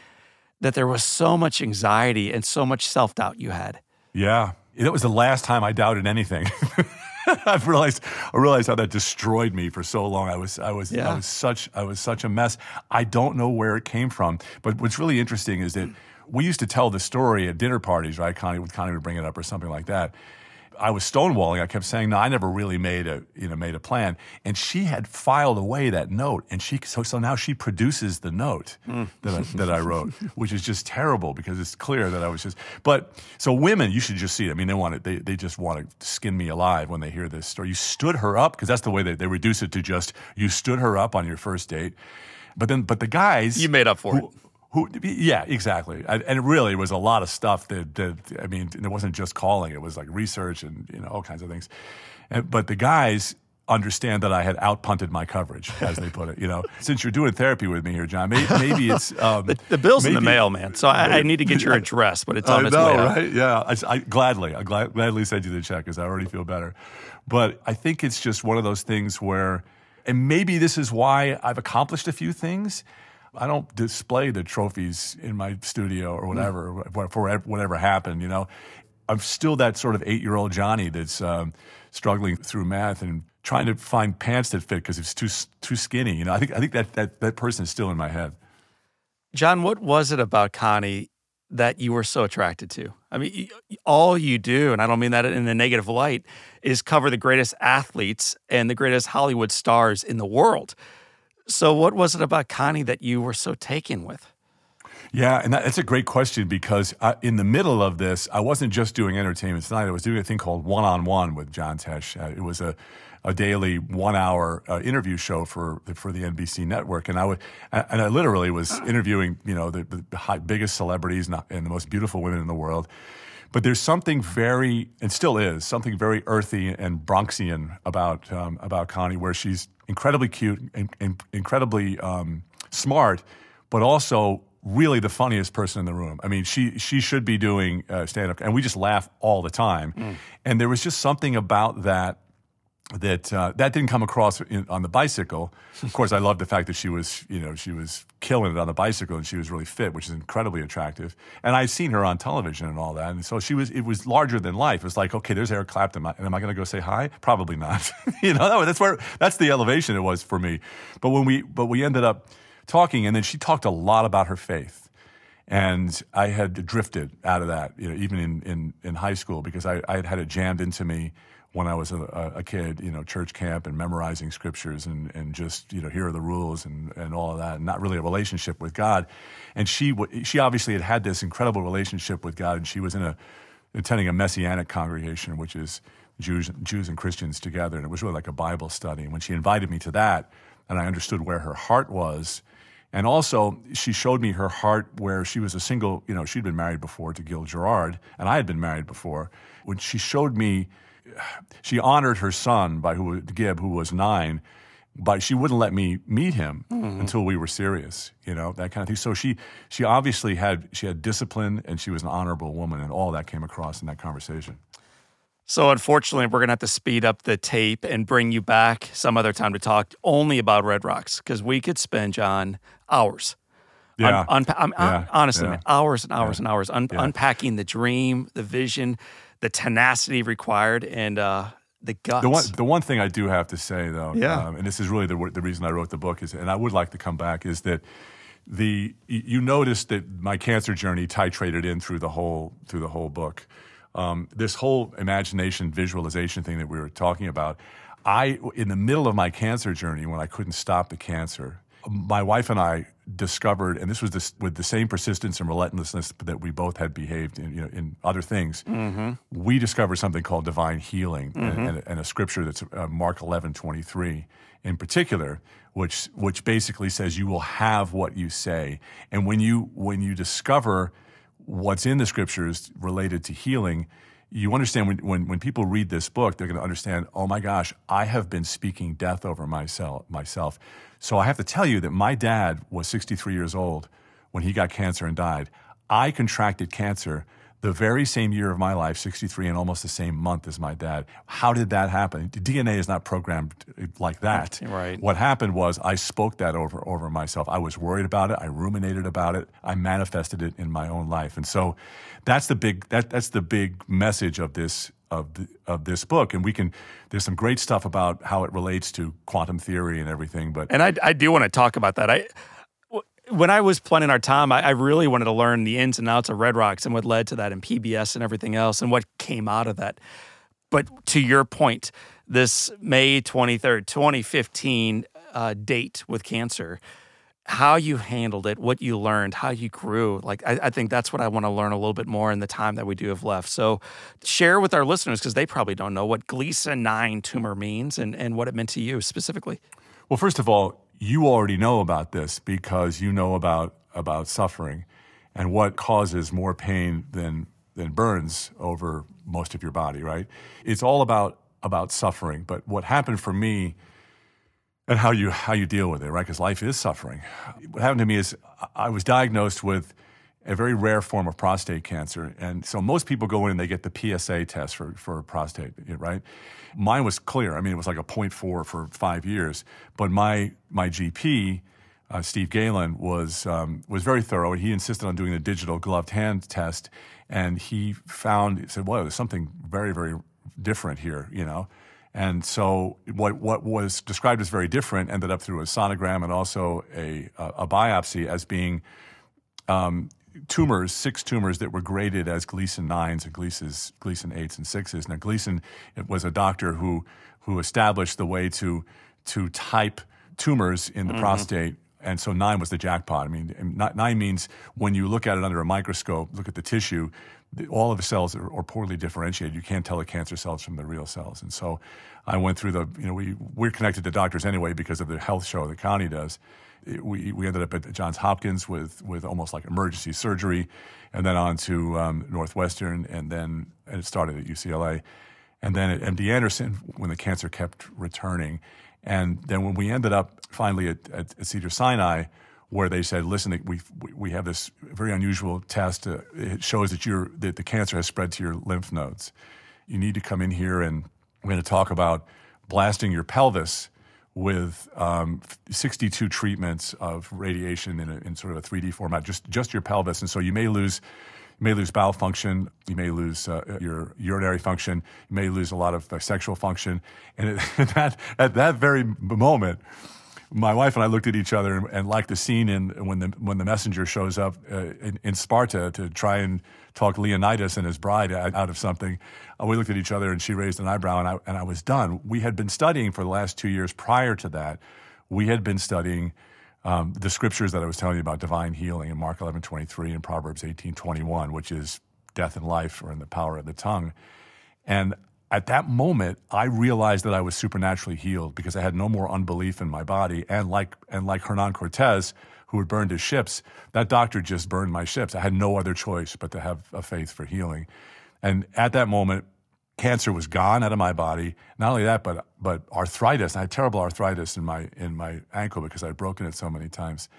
that there was so much anxiety and so much self doubt you had. Yeah. That was the last time I doubted anything. I've realized I realized how that destroyed me for so long. I was I was Yeah. I was such I was such a mess. I don't know where it came from. But what's really interesting is that we used to tell the story at dinner parties, right? Connie would Connie would bring it up or something like that. I was stonewalling. I kept saying, "No, I never really made a you know made a plan." And she had filed away that note, and she so so now she produces the note hmm. that I, that I wrote, which is just terrible because it's clear that I was just. But so women, you should just see it. I mean, they want it. They they just want to skin me alive when they hear this story. You stood her up because that's the way they, they reduce it to just you stood her up on your first date. But then, but the guys You made up for who, it. Who, yeah, exactly. And and it really was a lot of stuff that, that, I mean, it wasn't just calling, it was like research and, you know, all kinds of things. And, but the guys understand that I had outpunted my coverage, as they put it. You know, since you're doing therapy with me here, John, maybe, maybe it's. Um, The, the bill's in the mail, man. So I, I need to get your address, but it's on I its know, way out. right? Yeah, I, I gladly, I glad, gladly send you the check because I already feel better. But I think it's just one of those things where, and maybe this is why I've accomplished a few things. I don't display the trophies in my studio or whatever for for whatever happened. You know, I'm still that sort of eight year old Johnny that's um, struggling through math and trying to find pants that fit because it's too too skinny. You know, I think I think that that that person is still in my head. John, what was it about Connie that you were so attracted to? I mean, all you do, and I don't mean that in a negative light, is cover the greatest athletes and the greatest Hollywood stars in the world. So, what was it about Connie that you were so taken with? Yeah, and that, that's a great question because I, in the middle of this, I wasn't just doing entertainment tonight. I was doing a thing called One on One with John Tesh. Uh, it was a, a daily one-hour uh, interview show for for the NBC network, and I would and I literally was interviewing you know the, the high, biggest celebrities and and the most beautiful women in the world. But there's something very, and still is, something very earthy and Bronxian about um, about Connie, where she's incredibly cute and, and incredibly um, smart, but also really the funniest person in the room. I mean, she she should be doing uh, stand up, and we just laugh all the time. And there was just something about that that uh, that didn't come across in, on the bicycle. Of course, I love the fact that she was, you know, she was killing it on the bicycle and she was really fit, which is incredibly attractive. And I've seen her on television and all that, and so she was. It was larger than life. It was like, okay, there's Eric Clapton, and am I going to go say hi? Probably not. you know, that's where that's the elevation it was for me. But when we but we ended up talking, and then she talked a lot about her faith and I had drifted out of that, you know, even in, in, in high school because I, I had had it jammed into me when I was a, a kid, you know, church camp and memorizing scriptures and, and just, you know, here are the rules and, and all of that, and not really a relationship with God. And she, she obviously had had this incredible relationship with God, and she was in a, attending a messianic congregation, which is Jews, Jews and Christians together, and it was really like a Bible study. And when she invited me to that, and I understood where her heart was, And also, she showed me her heart where she was a single, you know, she'd been married before to Gil Gerard, and I had been married before. When she showed me, she honored her son by who Gib, who was nine, but she wouldn't let me meet him mm-hmm. until we were serious, you know, that kind of thing. So she she obviously had she had discipline and she was an honorable woman, and all that came across in that conversation. So, unfortunately, we're going to have to speed up the tape and bring you back some other time to talk only about Red Rocks because we could spend, John, hours. Yeah. Un- unpa- yeah. honestly, yeah. Man, hours and hours yeah. and hours un- unpacking the dream, the vision, the tenacity required, and uh, the guts. The one, the one thing I do have to say, though, yeah. Um, and this is really the, the reason I wrote the book, is, and I would like to come back, is that the you noticed that my cancer journey titrated in through the whole through the whole book um, this whole imagination visualization thing that we were talking about, I, in the middle of my cancer journey, when I couldn't stop the cancer, my wife and I discovered, and this was this, with the same persistence and relentlessness that we both had behaved in, you know, in other things. Mm-hmm. We discovered something called divine healing, mm-hmm. and, and, a scripture that's uh, Mark eleven twenty three in particular, which which basically says you will have what you say, and when you when you discover what's in the scriptures related to healing, you understand when, when, when people read this book, they're going to understand, oh my gosh, I have been speaking death over myself, myself. So I have to tell you that my dad was 63 years old when he got cancer and died. I contracted cancer the very same year of my life, 63, and almost the same month as my dad. How did that happen? DNA is not programmed uh, like that. Right. What happened was I spoke that over, over myself. I was worried about it. I ruminated about it. I manifested it in my own life. And so that's the big, that, that's the big message of this, of, the, of this book. And we can, there's some great stuff about how it relates to quantum theory and everything. But, and I, I do want to talk about that. I, when I was planning our time, I, I, really wanted to learn the ins and outs of Red Rocks and what led to that and PBS and everything else and what came out of that. But to your point, this May 23rd, 2015 uh, date with cancer, how you handled it, what you learned, how you grew, like I, I think that's what I want to learn a little bit more in the time that we do have left. So share with our listeners, because they probably don't know what Gleason 9 tumor means and, and what it meant to you specifically. Well, first of all, you already know about this because you know about about suffering and what causes more pain than than burns over most of your body, right? It's all about about suffering. But what happened for me and how you how you deal with it, right? Because life is suffering. What happened to me is I was diagnosed with a very rare form of prostate cancer. And so most people go in and they get the PSA test for, for prostate, right? Mine was clear. I mean, it was like a 0.4 for five years. But my, my GP, uh, Steve Galen, was, um, was very thorough. and He insisted on doing the digital gloved hand test. And he found, he said, well, there's something very, very different here, you know? And so what, what was described as very different ended up through a sonogram and also a, a, a biopsy as being um, tumors, six tumors that were graded as Gleason 9s and Gleason, Gleason 8s and 6s. Now, Gleason was a doctor who, who established the way to, to type tumors in the mm-hmm. prostate. And so nine was the jackpot. I mean, nine means when you look at it under a microscope, look at the tissue, all of the cells are, are, poorly differentiated. You can't tell the cancer cells from the real cells. And so I went through the, you know, we, we're connected to doctors anyway because of the health show the county does we, we ended up at Johns Hopkins with, with almost like emergency surgery, and then on to um, Northwestern, and then and it started at UCLA. And then at MD Anderson when the cancer kept returning. And then when we ended up finally at, at, at Cedar Sinai, where they said, "Listen, we we have this very unusual test. Uh, it shows that you that the cancer has spread to your lymph nodes. You need to come in here, and we're going to talk about blasting your pelvis with um, 62 treatments of radiation in, a, in, sort of a 3D format, just just your pelvis, and so you may lose. You may lose bowel function. You may lose uh, your urinary function. You may lose a lot of uh, sexual function. And at that, at that very moment, my wife and I looked at each other and, and like the scene in when the when the messenger shows up uh, in, in, Sparta to try and talk Leonidas and his bride out of something. Uh, we looked at each other and she raised an eyebrow and I and I was done. We had been studying for the last two years prior to that. We had been studying um, the scriptures that I was telling you about divine healing in Mark eleven twenty three and Proverbs eighteen twenty one, which is death and life are in the power of the tongue. And at that moment, I realized that I was supernaturally healed because I had no more unbelief in my body. And like, and like Hernan Cortez, who had burned his ships. That doctor just burned my ships. I had no other choice but to have a faith for healing. And at that moment, cancer was gone out of my body. Not only that, but but arthritis. I had terrible arthritis in my in my ankle because I'd broken it so many times.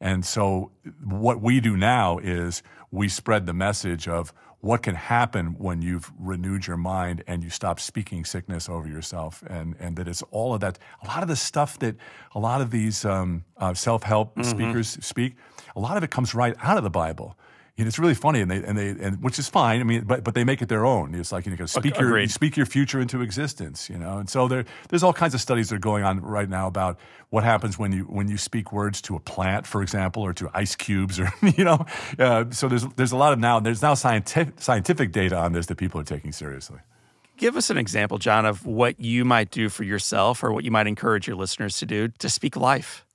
And so what we do now is we spread the message of what can happen when you've renewed your mind and you stop speaking sickness over yourself and, and that it's all of that a lot of the stuff that a lot of these um, uh, self-help mm-hmm. speakers speak a lot of it comes right out of the bible know, it's really funny, and they and they and which is fine. I mean, but but they make it their own. It's like you know, speak your you speak your future into existence. You know, and so there there's all kinds of studies that are going on right now about what happens when you when you speak words to a plant, for example, or to ice cubes, or you know. Uh, so there's there's a lot of now there's now scientific scientific data on this that people are taking seriously. Give us an example, John, of what you might do for yourself, or what you might encourage your listeners to do to speak life.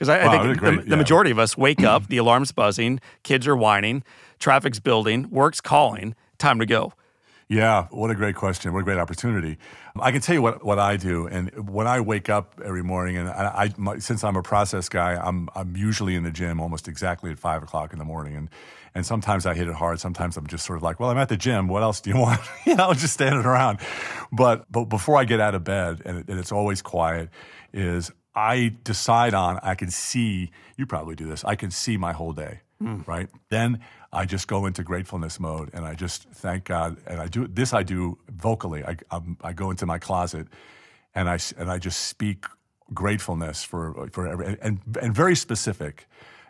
Because I, I, think the, the, majority of us wake up, the alarm's buzzing, kids are whining, traffic's building, work's calling, time to go. Yeah, what a great question. What a great opportunity. I can tell you what, what I do. And when I wake up every morning, and I, I my, since I'm a process guy, I'm, I'm usually in the gym almost exactly at five o'clock in the morning. And, and sometimes I hit it hard. Sometimes I'm just sort of like, well, I'm at the gym. What else do you want? you know, just standing around. But, but before I get out of bed, and, it, and it's always quiet, is I decide on, I can see, you probably do this, I can see my whole day, mm. right? Then I just go into gratefulness mode and I just thank God. And I do this, I do vocally. I, I'm, i go into my closet and I, and I just speak gratefulness for, for every, and, and very specific,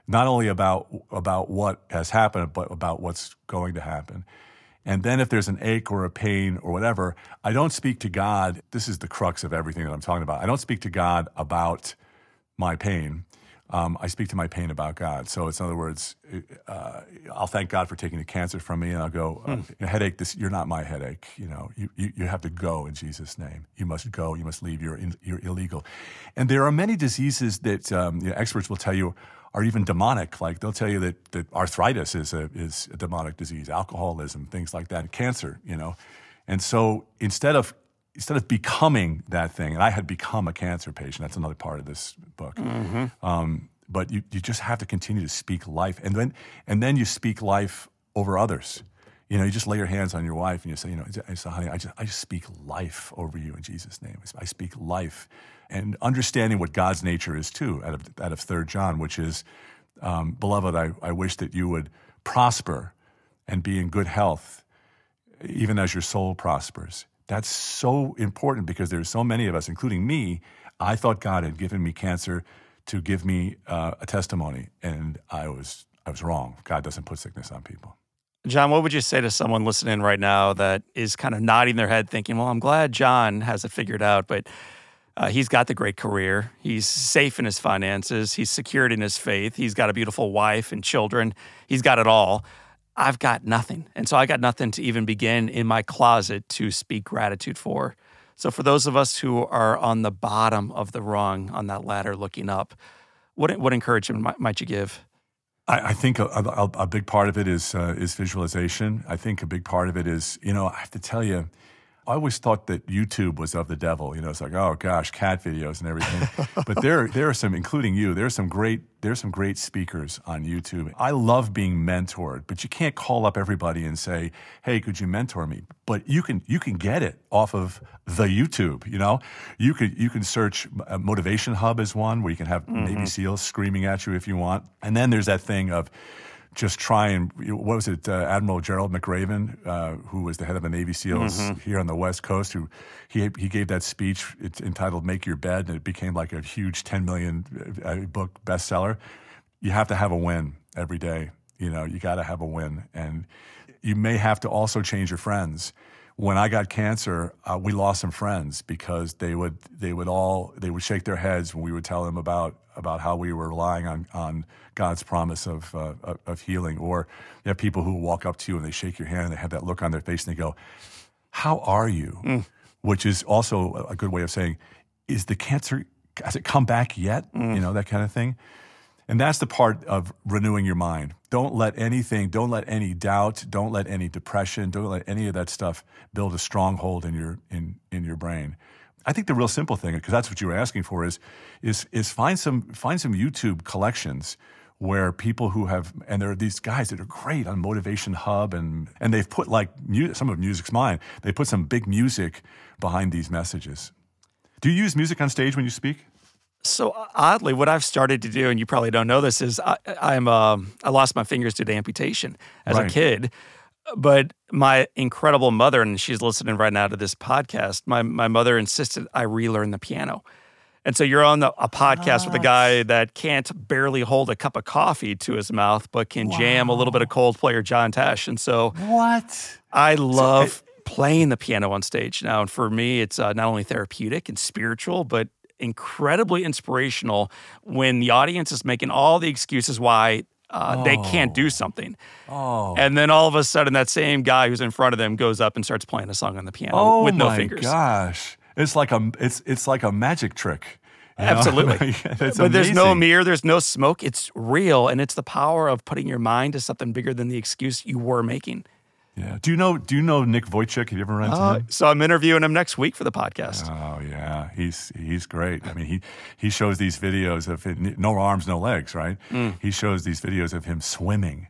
not only about, about what has happened, but about what's going to happen. And then if there's an ache or a pain or whatever, I don't speak to God. This is the crux of everything that I'm talking about. I don't speak to God about my pain. Um, I speak to my pain about God. So it's in other words, uh, I'll thank God for taking the cancer from me, and I'll go, uh, hmm. headache. This you're not my headache. You know, you, you, you have to go in Jesus' name. You must go. You must leave. You're in, you're illegal. And there are many diseases that um, you know, experts will tell you are even demonic. Like they'll tell you that, that arthritis is a, is a demonic disease, alcoholism, things like that, cancer, you know. And so instead of instead of becoming that thing, and I had become a cancer patient. That's another part of this book. Mm-hmm. Um, but you, you just have to continue to speak life, and then and then you speak life over others. You know, you just lay your hands on your wife and you say, you know, I honey, I just I just speak life over you in Jesus' name. I speak life and understanding what God's nature is too, out of, out of 3 John, which is, um, Beloved, I, I wish that you would prosper and be in good health, even as your soul prospers. That's so important because there's so many of us, including me. I thought God had given me cancer to give me uh, a testimony, and I was I was wrong. God doesn't put sickness on people. John, what would you say to someone listening right now that is kind of nodding their head, thinking, "Well, I'm glad John has it figured out," but uh, he's got the great career. He's safe in his finances. He's secured in his faith. He's got a beautiful wife and children. He's got it all. I've got nothing. And so I got nothing to even begin in my closet to speak gratitude for. So, for those of us who are on the bottom of the rung on that ladder looking up, what, what encouragement might, might you give? I, I think a, a, a, big part of it is, uh, is visualization. I think a big part of it is, you know, I have to tell you, I always thought that YouTube was of the devil. You know, it's like, oh gosh, cat videos and everything. but there, there are some, including you, there are some great, there are some great speakers on YouTube. I love being mentored, but you can't call up everybody and say, hey, could you mentor me? But you can, you can get it off of the YouTube. You know, you could, you can search uh, Motivation Hub as one where you can have mm-hmm. Navy SEALs screaming at you if you want. And then there's that thing of just try and what was it? Uh, Admiral Gerald McRaven, uh, who was the head of the Navy SEALs mm-hmm. here on the West Coast, who he he gave that speech it's entitled "Make Your Bed," and it became like a huge ten million uh, book bestseller. You have to have a win every day. You know, you got to have a win, and you may have to also change your friends when I got cancer, uh, we lost some friends because they would they would all they would shake their heads when we would tell them about about how we were relying on on God's promise of uh, of healing. Or you have people who walk up to you and they shake your hand and they have that look on their face and they go, "How are you?" Mm. Which is also a good way of saying, "Is the cancer has it come back yet?" Mm. You know that kind of thing. And that's the part of renewing your mind. Don't let anything, don't let any doubt, don't let any depression, don't let any of that stuff build a stronghold in your in in your brain. I think the real simple thing, because that's what you were asking for, is is is find some find some YouTube collections where people who have and there are these guys that are great on Motivation Hub and and they've put like some of music's mine. They put some big music behind these messages. Do you use music on stage when you speak? So oddly, what I've started to do, and you probably don't know this, is I, I'm um, I lost my fingers due to amputation as Right. a kid. But my incredible mother, and she's listening right now to this podcast. My my mother insisted I relearn the piano, and so you're on the, a podcast with a guy that can't barely hold a cup of coffee to his mouth, but can jam a little bit of Coldplay or John Tesh. And so What? I love playing the piano on stage now. And for me, it's uh, not only therapeutic and spiritual, but incredibly inspirational when the audience is making all the excuses why uh, they can't do something. Oh. And then all of a sudden, that same guy who's in front of them goes up and starts playing a song on the piano Oh with no fingers. Oh my gosh. It's like a it's it's like a magic trick. you know? Absolutely. But there's no mirror, there's no smoke. It's real. And it's the power of putting your mind to something bigger than the excuse you were making. Yeah. Do you know do you know Nick Vujicic? Have you ever run into Uh, him? so I'm interviewing him next week for the podcast. Oh yeah, he's he's great. I mean, he he shows these videos of it, no arms, no legs, right? Mm. He shows these videos of him swimming.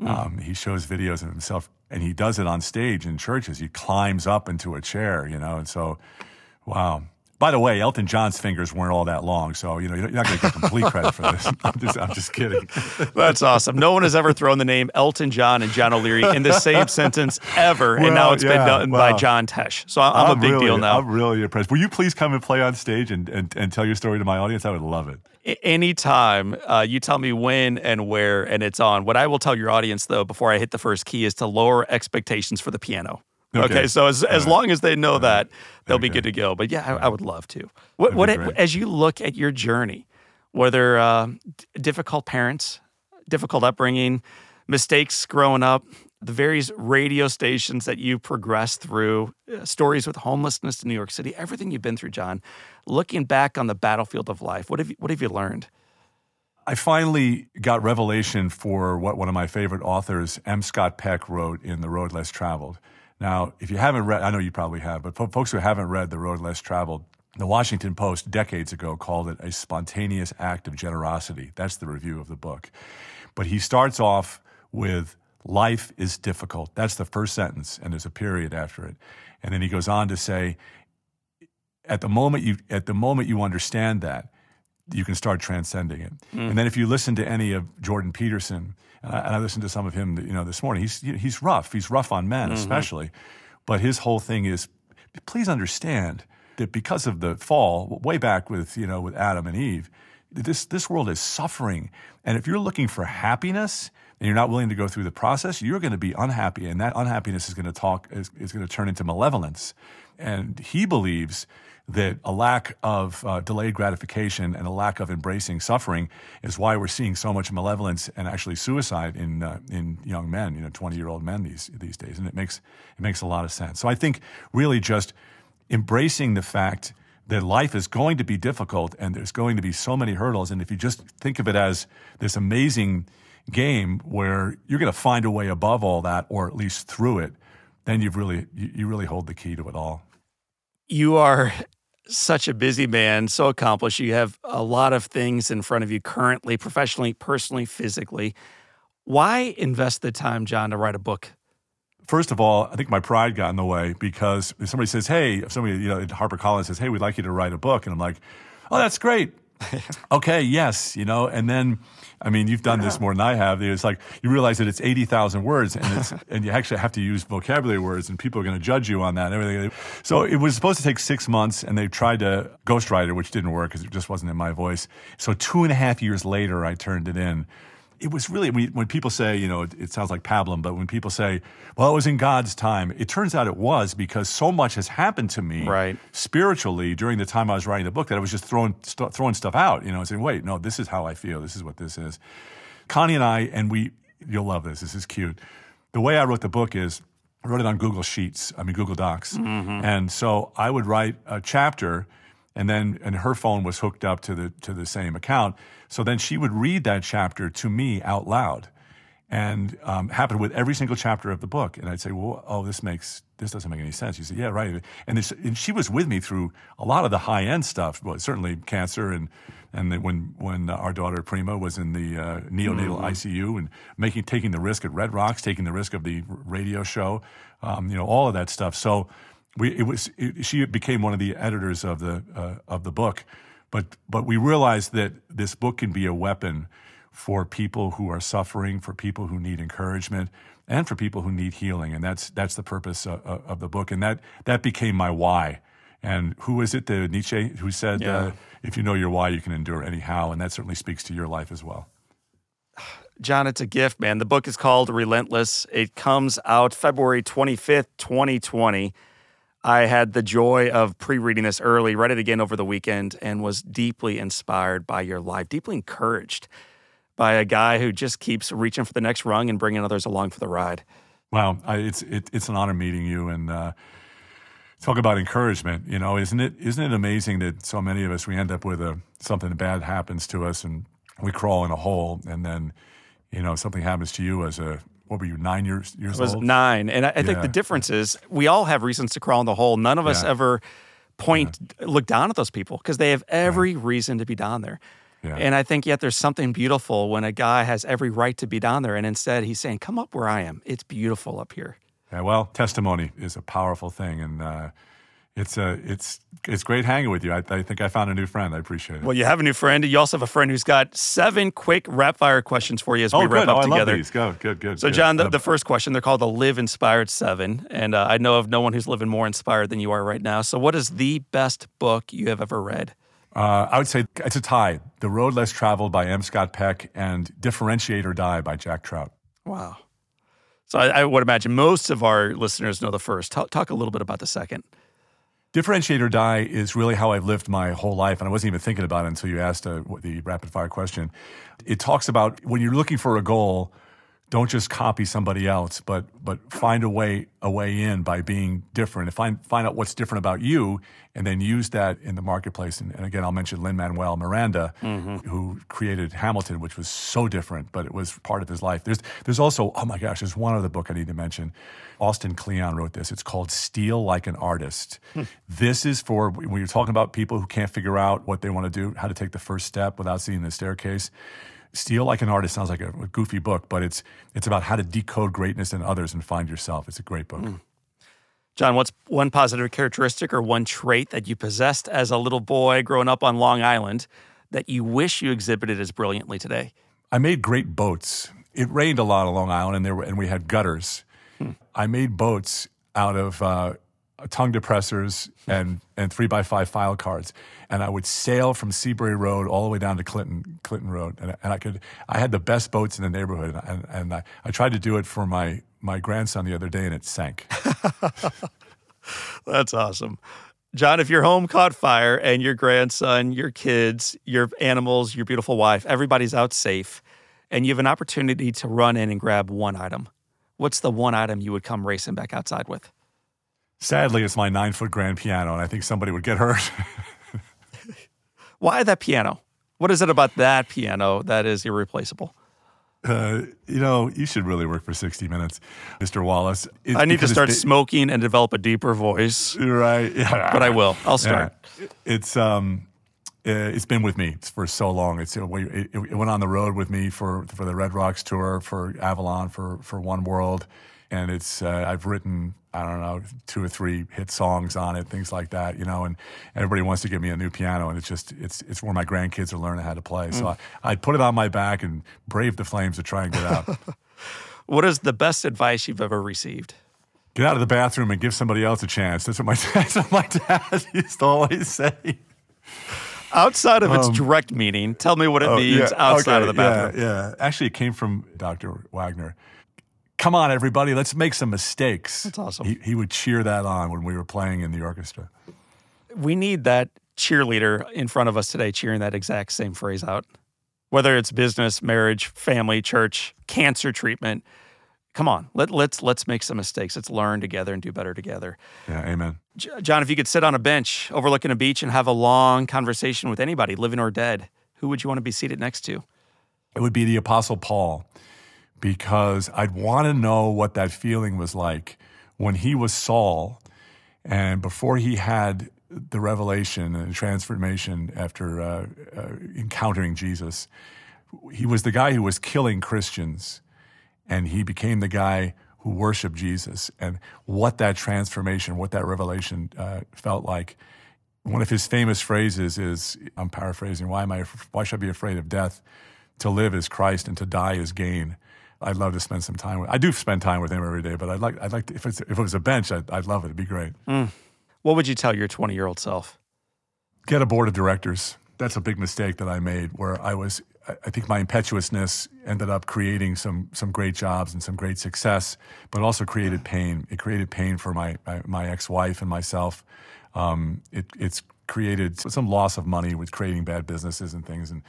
Um, he shows videos of himself, and he does it on stage in churches. He climbs up into a chair, you know, and so, wow. By the way, Elton John's fingers weren't all that long, so you know you're not going to get complete credit for this. I'm just, I'm just kidding. That's awesome. No one has ever thrown the name Elton John and John O'Leary in the same sentence ever, and now Well, it's been yeah, done by. John Tesh. So I'm, a big really, deal now. I'm really impressed. Will you please come and play on stage and, and, and tell your story to my audience? I would love it. Anytime uh, you tell me when and where and it's on. What I will tell your audience though before I hit the first key is to lower expectations for the piano. Okay, Okay. so as, as long as they know that, they'll be good to go. But yeah, I, I would love to. What, what That'd be great. as you look at your journey, whether uh, difficult parents, difficult upbringing, mistakes growing up, the various radio stations that you progressed through, uh, stories with homelessness in New York City, everything you've been through, John. Looking back on the battlefield of life, what have you, what have you learned? I finally got revelation for what one of my favorite authors, M. Scott Peck, wrote in The Road Less Traveled. Now, if you haven't read, I know you probably have, but for folks who haven't read The Road Less Traveled, the Washington Post decades ago called it a spontaneous act of generosity. That's the review of the book. But he starts off with life is difficult. That's the first sentence, and there's a period after it. And then he goes on to say, at the moment you at the moment you understand that, you can start transcending it. Mm. And then if you listen to any of Jordan Peterson, and I, and I listened to some of him, you know, this morning. He's he's rough. He's rough on men, mm-hmm. especially. But his whole thing is, please understand that because of the fall, way back with you know with Adam and Eve, this this world is suffering. And if you're looking for happiness and you're not willing to go through the process, you're going to be unhappy, and that unhappiness is going to talk is, is going to turn into malevolence. And he believes that a lack of uh, delayed gratification and a lack of embracing suffering is why we're seeing so much malevolence and actually suicide in uh, in young men, you know, 20 year old men these these days, and it makes it makes a lot of sense. So I think really just embracing the fact that life is going to be difficult and there's going to be so many hurdles, and if you just think of it as this amazing game where you're going to find a way above all that, or at least through it, then you've really you, you really hold the key to it all. You are such a busy man, so accomplished. You have a lot of things in front of you currently, professionally, personally, physically. Why invest the time, John, to write a book? First of all, I think my pride got in the way because if somebody says, "Hey," if somebody you know, Harper Collins says, "Hey, we'd like you to write a book," and I'm like, "Oh, that's great." okay, yes, you know, and then, I mean, you've done this uh-huh. more than I have. It's like you realize that it's eighty thousand words, and it's and you actually have to use vocabulary words, and people are going to judge you on that and everything. So it was supposed to take six months, and they tried to ghostwrite it, which didn't work because it just wasn't in my voice. So two and a half years later, I turned it in it was really when, when people say, you know, it, it sounds like pablum, but when people say, well, it was in God's time, it turns out it was because so much has happened to me Right. spiritually during the time I was writing the book that I was just throwing st- throwing stuff out, you know, and saying, wait, no, this is how I feel. This is what this is. Connie and I, and we, you'll love this. This is cute. The way I wrote the book is I wrote it on Google Sheets, I mean Google Docs, mm-hmm. and so I would write a chapter and then and her phone was hooked up to the to the same account so then she would read that chapter to me out loud and um, happened with every single chapter of the book. And I'd say, well, oh, this makes this doesn't make any sense. She said, yeah, right. And, this, and she was with me through a lot of the high end stuff. Well, certainly cancer and and when when our daughter Prima was in the uh, neonatal mm-hmm. ICU and making taking the risk at Red Rocks, taking the risk of the radio show, um, you know, all of that stuff. So we it was it, she became one of the editors of the uh, of the book, but but we realized that this book can be a weapon for people who are suffering, for people who need encouragement, and for people who need healing. And that's that's the purpose of, of the book. And that that became my why. And who is it, the Nietzsche, who said, yeah. uh, "If you know your why, you can endure anyhow." And that certainly speaks to your life as well. John, it's a gift, man. The book is called Relentless. It comes out February 25th, 2020. I had the joy of pre reading this early, read it again over the weekend, and was deeply inspired by your life, deeply encouraged by a guy who just keeps reaching for the next rung and bringing others along for the ride. Wow, I, it's it, it's an honor meeting you and uh, talk about encouragement. You know, isn't it isn't it amazing that so many of us we end up with a something bad happens to us and we crawl in a hole and then you know something happens to you as a what were you nine years years I was old? nine, and I, I yeah. think the difference is we all have reasons to crawl in the hole. None of us yeah. ever point yeah. look down at those people because they have every right. reason to be down there. Yeah. And I think yet there's something beautiful when a guy has every right to be down there, and instead he's saying, "Come up where I am. It's beautiful up here." Yeah, well, testimony is a powerful thing, and uh, it's a it's it's great hanging with you. I, I, think I found a new friend. I appreciate it. Well, you have a new friend. You also have a friend who's got seven quick rap fire questions for you as oh, we wrap good. up oh, together. I love these. Go, good, good. So, good. John, the, the, first question they're called the Live Inspired Seven, and uh, I know of no one who's living more inspired than you are right now. So, what is the best book you have ever read? Uh, I would say it's a tie. The Road Less Traveled by M. Scott Peck and Differentiate or Die by Jack Trout. Wow. So I, I would imagine most of our listeners know the first. Talk, talk a little bit about the second. Differentiate or Die is really how I've lived my whole life, and I wasn't even thinking about it until you asked uh, the rapid fire question. It talks about when you're looking for a goal – don't just copy somebody else, but but find a way a way in by being different. And find find out what's different about you, and then use that in the marketplace. And, and again, I'll mention Lin Manuel Miranda, mm-hmm. who created Hamilton, which was so different, but it was part of his life. There's there's also oh my gosh, there's one other book I need to mention. Austin Kleon wrote this. It's called Steal Like an Artist. Hmm. This is for when you're talking about people who can't figure out what they want to do, how to take the first step without seeing the staircase Steal Like an Artist sounds like a, a, goofy book, but it's it's about how to decode greatness in others and find yourself. It's a great book. Mm. John, what's one positive characteristic or one trait that you possessed as a little boy growing up on Long Island that you wish you exhibited as brilliantly today? I made great boats. It rained a lot on Long Island, and there were, and we had gutters. Hmm. I made boats out of uh, tongue depressors and and three by five file cards, and I would sail from Seabury Road all the way down to Clinton Clinton Road, and, and I could I had the best boats in the neighborhood, and, and I, I tried to do it for my my grandson the other day, and it sank. That's awesome. John, if your home caught fire and your grandson, your kids, your animals, your beautiful wife, everybody's out safe, and you have an opportunity to run in and grab one item, what's the one item you would come racing back outside with? Sadly, it's my nine foot grand piano, and I think somebody would get hurt. Why that piano? What is it about that piano that is irreplaceable? Uh, you know, you should really work for 60 Minutes, Mr. Wallace. It, I need to start smoking and develop a deeper voice. Right. Yeah. But I will. I'll start. Yeah. It's um, uh, it's been with me for so long. It's it, it went on the road with me for for the Red Rocks tour, for Avalon, for for One World and it's uh, I've written I don't know two or three hit songs on it, things like that, you know. And everybody wants to give me a new piano, and it's just it's it's where my grandkids are learning how to play. Mm. So I, I'd put it on my back and brave the flames to try and get out. what is the best advice you've ever received? Get out of the bathroom and give somebody else a chance. That's what my that's what my dad used to always say. Outside of its um, direct meaning, tell me what it oh, means yeah, outside okay, of the bathroom. Yeah, yeah. Actually, it came from Dr. Wagner come on, everybody, let's make some mistakes. That's awesome. He, he would cheer that on when we were playing in the orchestra. We need that cheerleader in front of us today cheering that exact same phrase out. Whether it's business, marriage, family, church, cancer treatment, come on, let, let's let's make some mistakes. Let's learn together and do better together. Yeah, amen. John, if you could sit on a bench overlooking a beach and have a long conversation with anybody, living or dead, who would you want to be seated next to? It would be the Apostle Paul because I'd want to know what that feeling was like when he was Saul and before he had the revelation and transformation after uh, uh, encountering Jesus. He was the guy who was killing Christians, and he became the guy who worshiped Jesus. And what that transformation, what that revelation uh, felt like. One of his famous phrases is, I'm paraphrasing, why am I, why should I be afraid of death? To live is Christ and to die is gain. I'd love to spend some time with. I do spend time with him every day, but I'd like. I'd like to, if it's if it was a bench, I'd, I'd love it. It'd be great. Mm. What would you tell your 20 year old self? Get a board of directors. That's a big mistake that I made, where I was. I think my impetuousness ended up creating some some great jobs and some great success, but also created pain. It created pain for my my, my ex wife and myself. Um, it, it's created some loss of money with creating bad businesses and things. And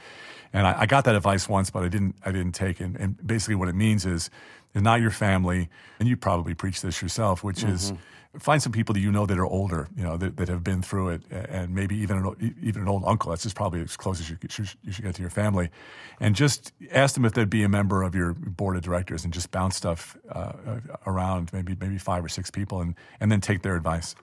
and I, I got that advice once, but I didn't I didn't take it. And basically, what it means is, it's not your family, and you probably preach this yourself, which mm-hmm. is find some people that you know that are older, you know, that, that have been through it, and maybe even an, even an old uncle. That's just probably as close as you, you should get to your family, and just ask them if they'd be a member of your board of directors, and just bounce stuff uh, around, maybe maybe five or six people, and and then take their advice.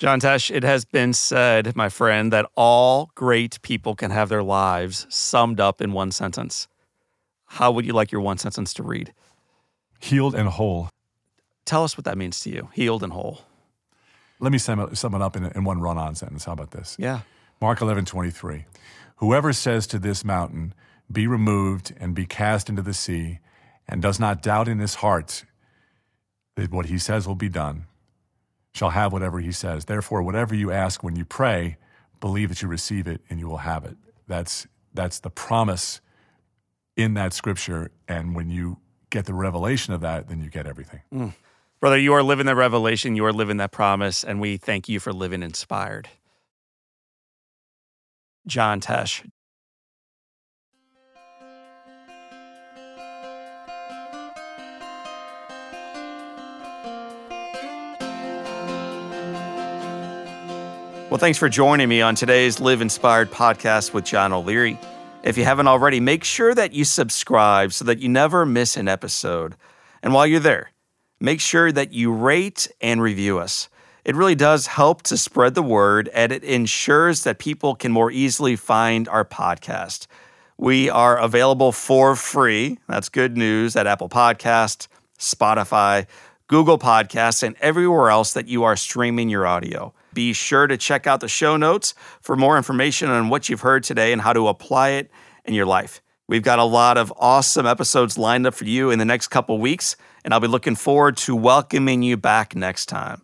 John Tesh, it has been said, my friend, that all great people can have their lives summed up in one sentence. How would you like your one sentence to read? Healed and whole. Tell us what that means to you, healed and whole. Let me sum it, sum it up in, in one run on sentence. How about this? Yeah. Mark 11, 23. Whoever says to this mountain, Be removed and be cast into the sea, and does not doubt in his heart that what he says will be done, shall have whatever he says. Therefore, whatever you ask when you pray, believe that you receive it and you will have it. That's, that's the promise in that scripture. And when you get the revelation of that, then you get everything. Mm. Brother, you are living that revelation, you are living that promise, and we thank you for living inspired. John Tesh, Well, thanks for joining me on today's Live Inspired podcast with John O'Leary. If you haven't already, make sure that you subscribe so that you never miss an episode. And while you're there, make sure that you rate and review us. It really does help to spread the word and it ensures that people can more easily find our podcast. We are available for free. That's good news at Apple Podcast, Spotify, Google Podcasts, and everywhere else that you are streaming your audio. Be sure to check out the show notes for more information on what you've heard today and how to apply it in your life. We've got a lot of awesome episodes lined up for you in the next couple weeks, and I'll be looking forward to welcoming you back next time.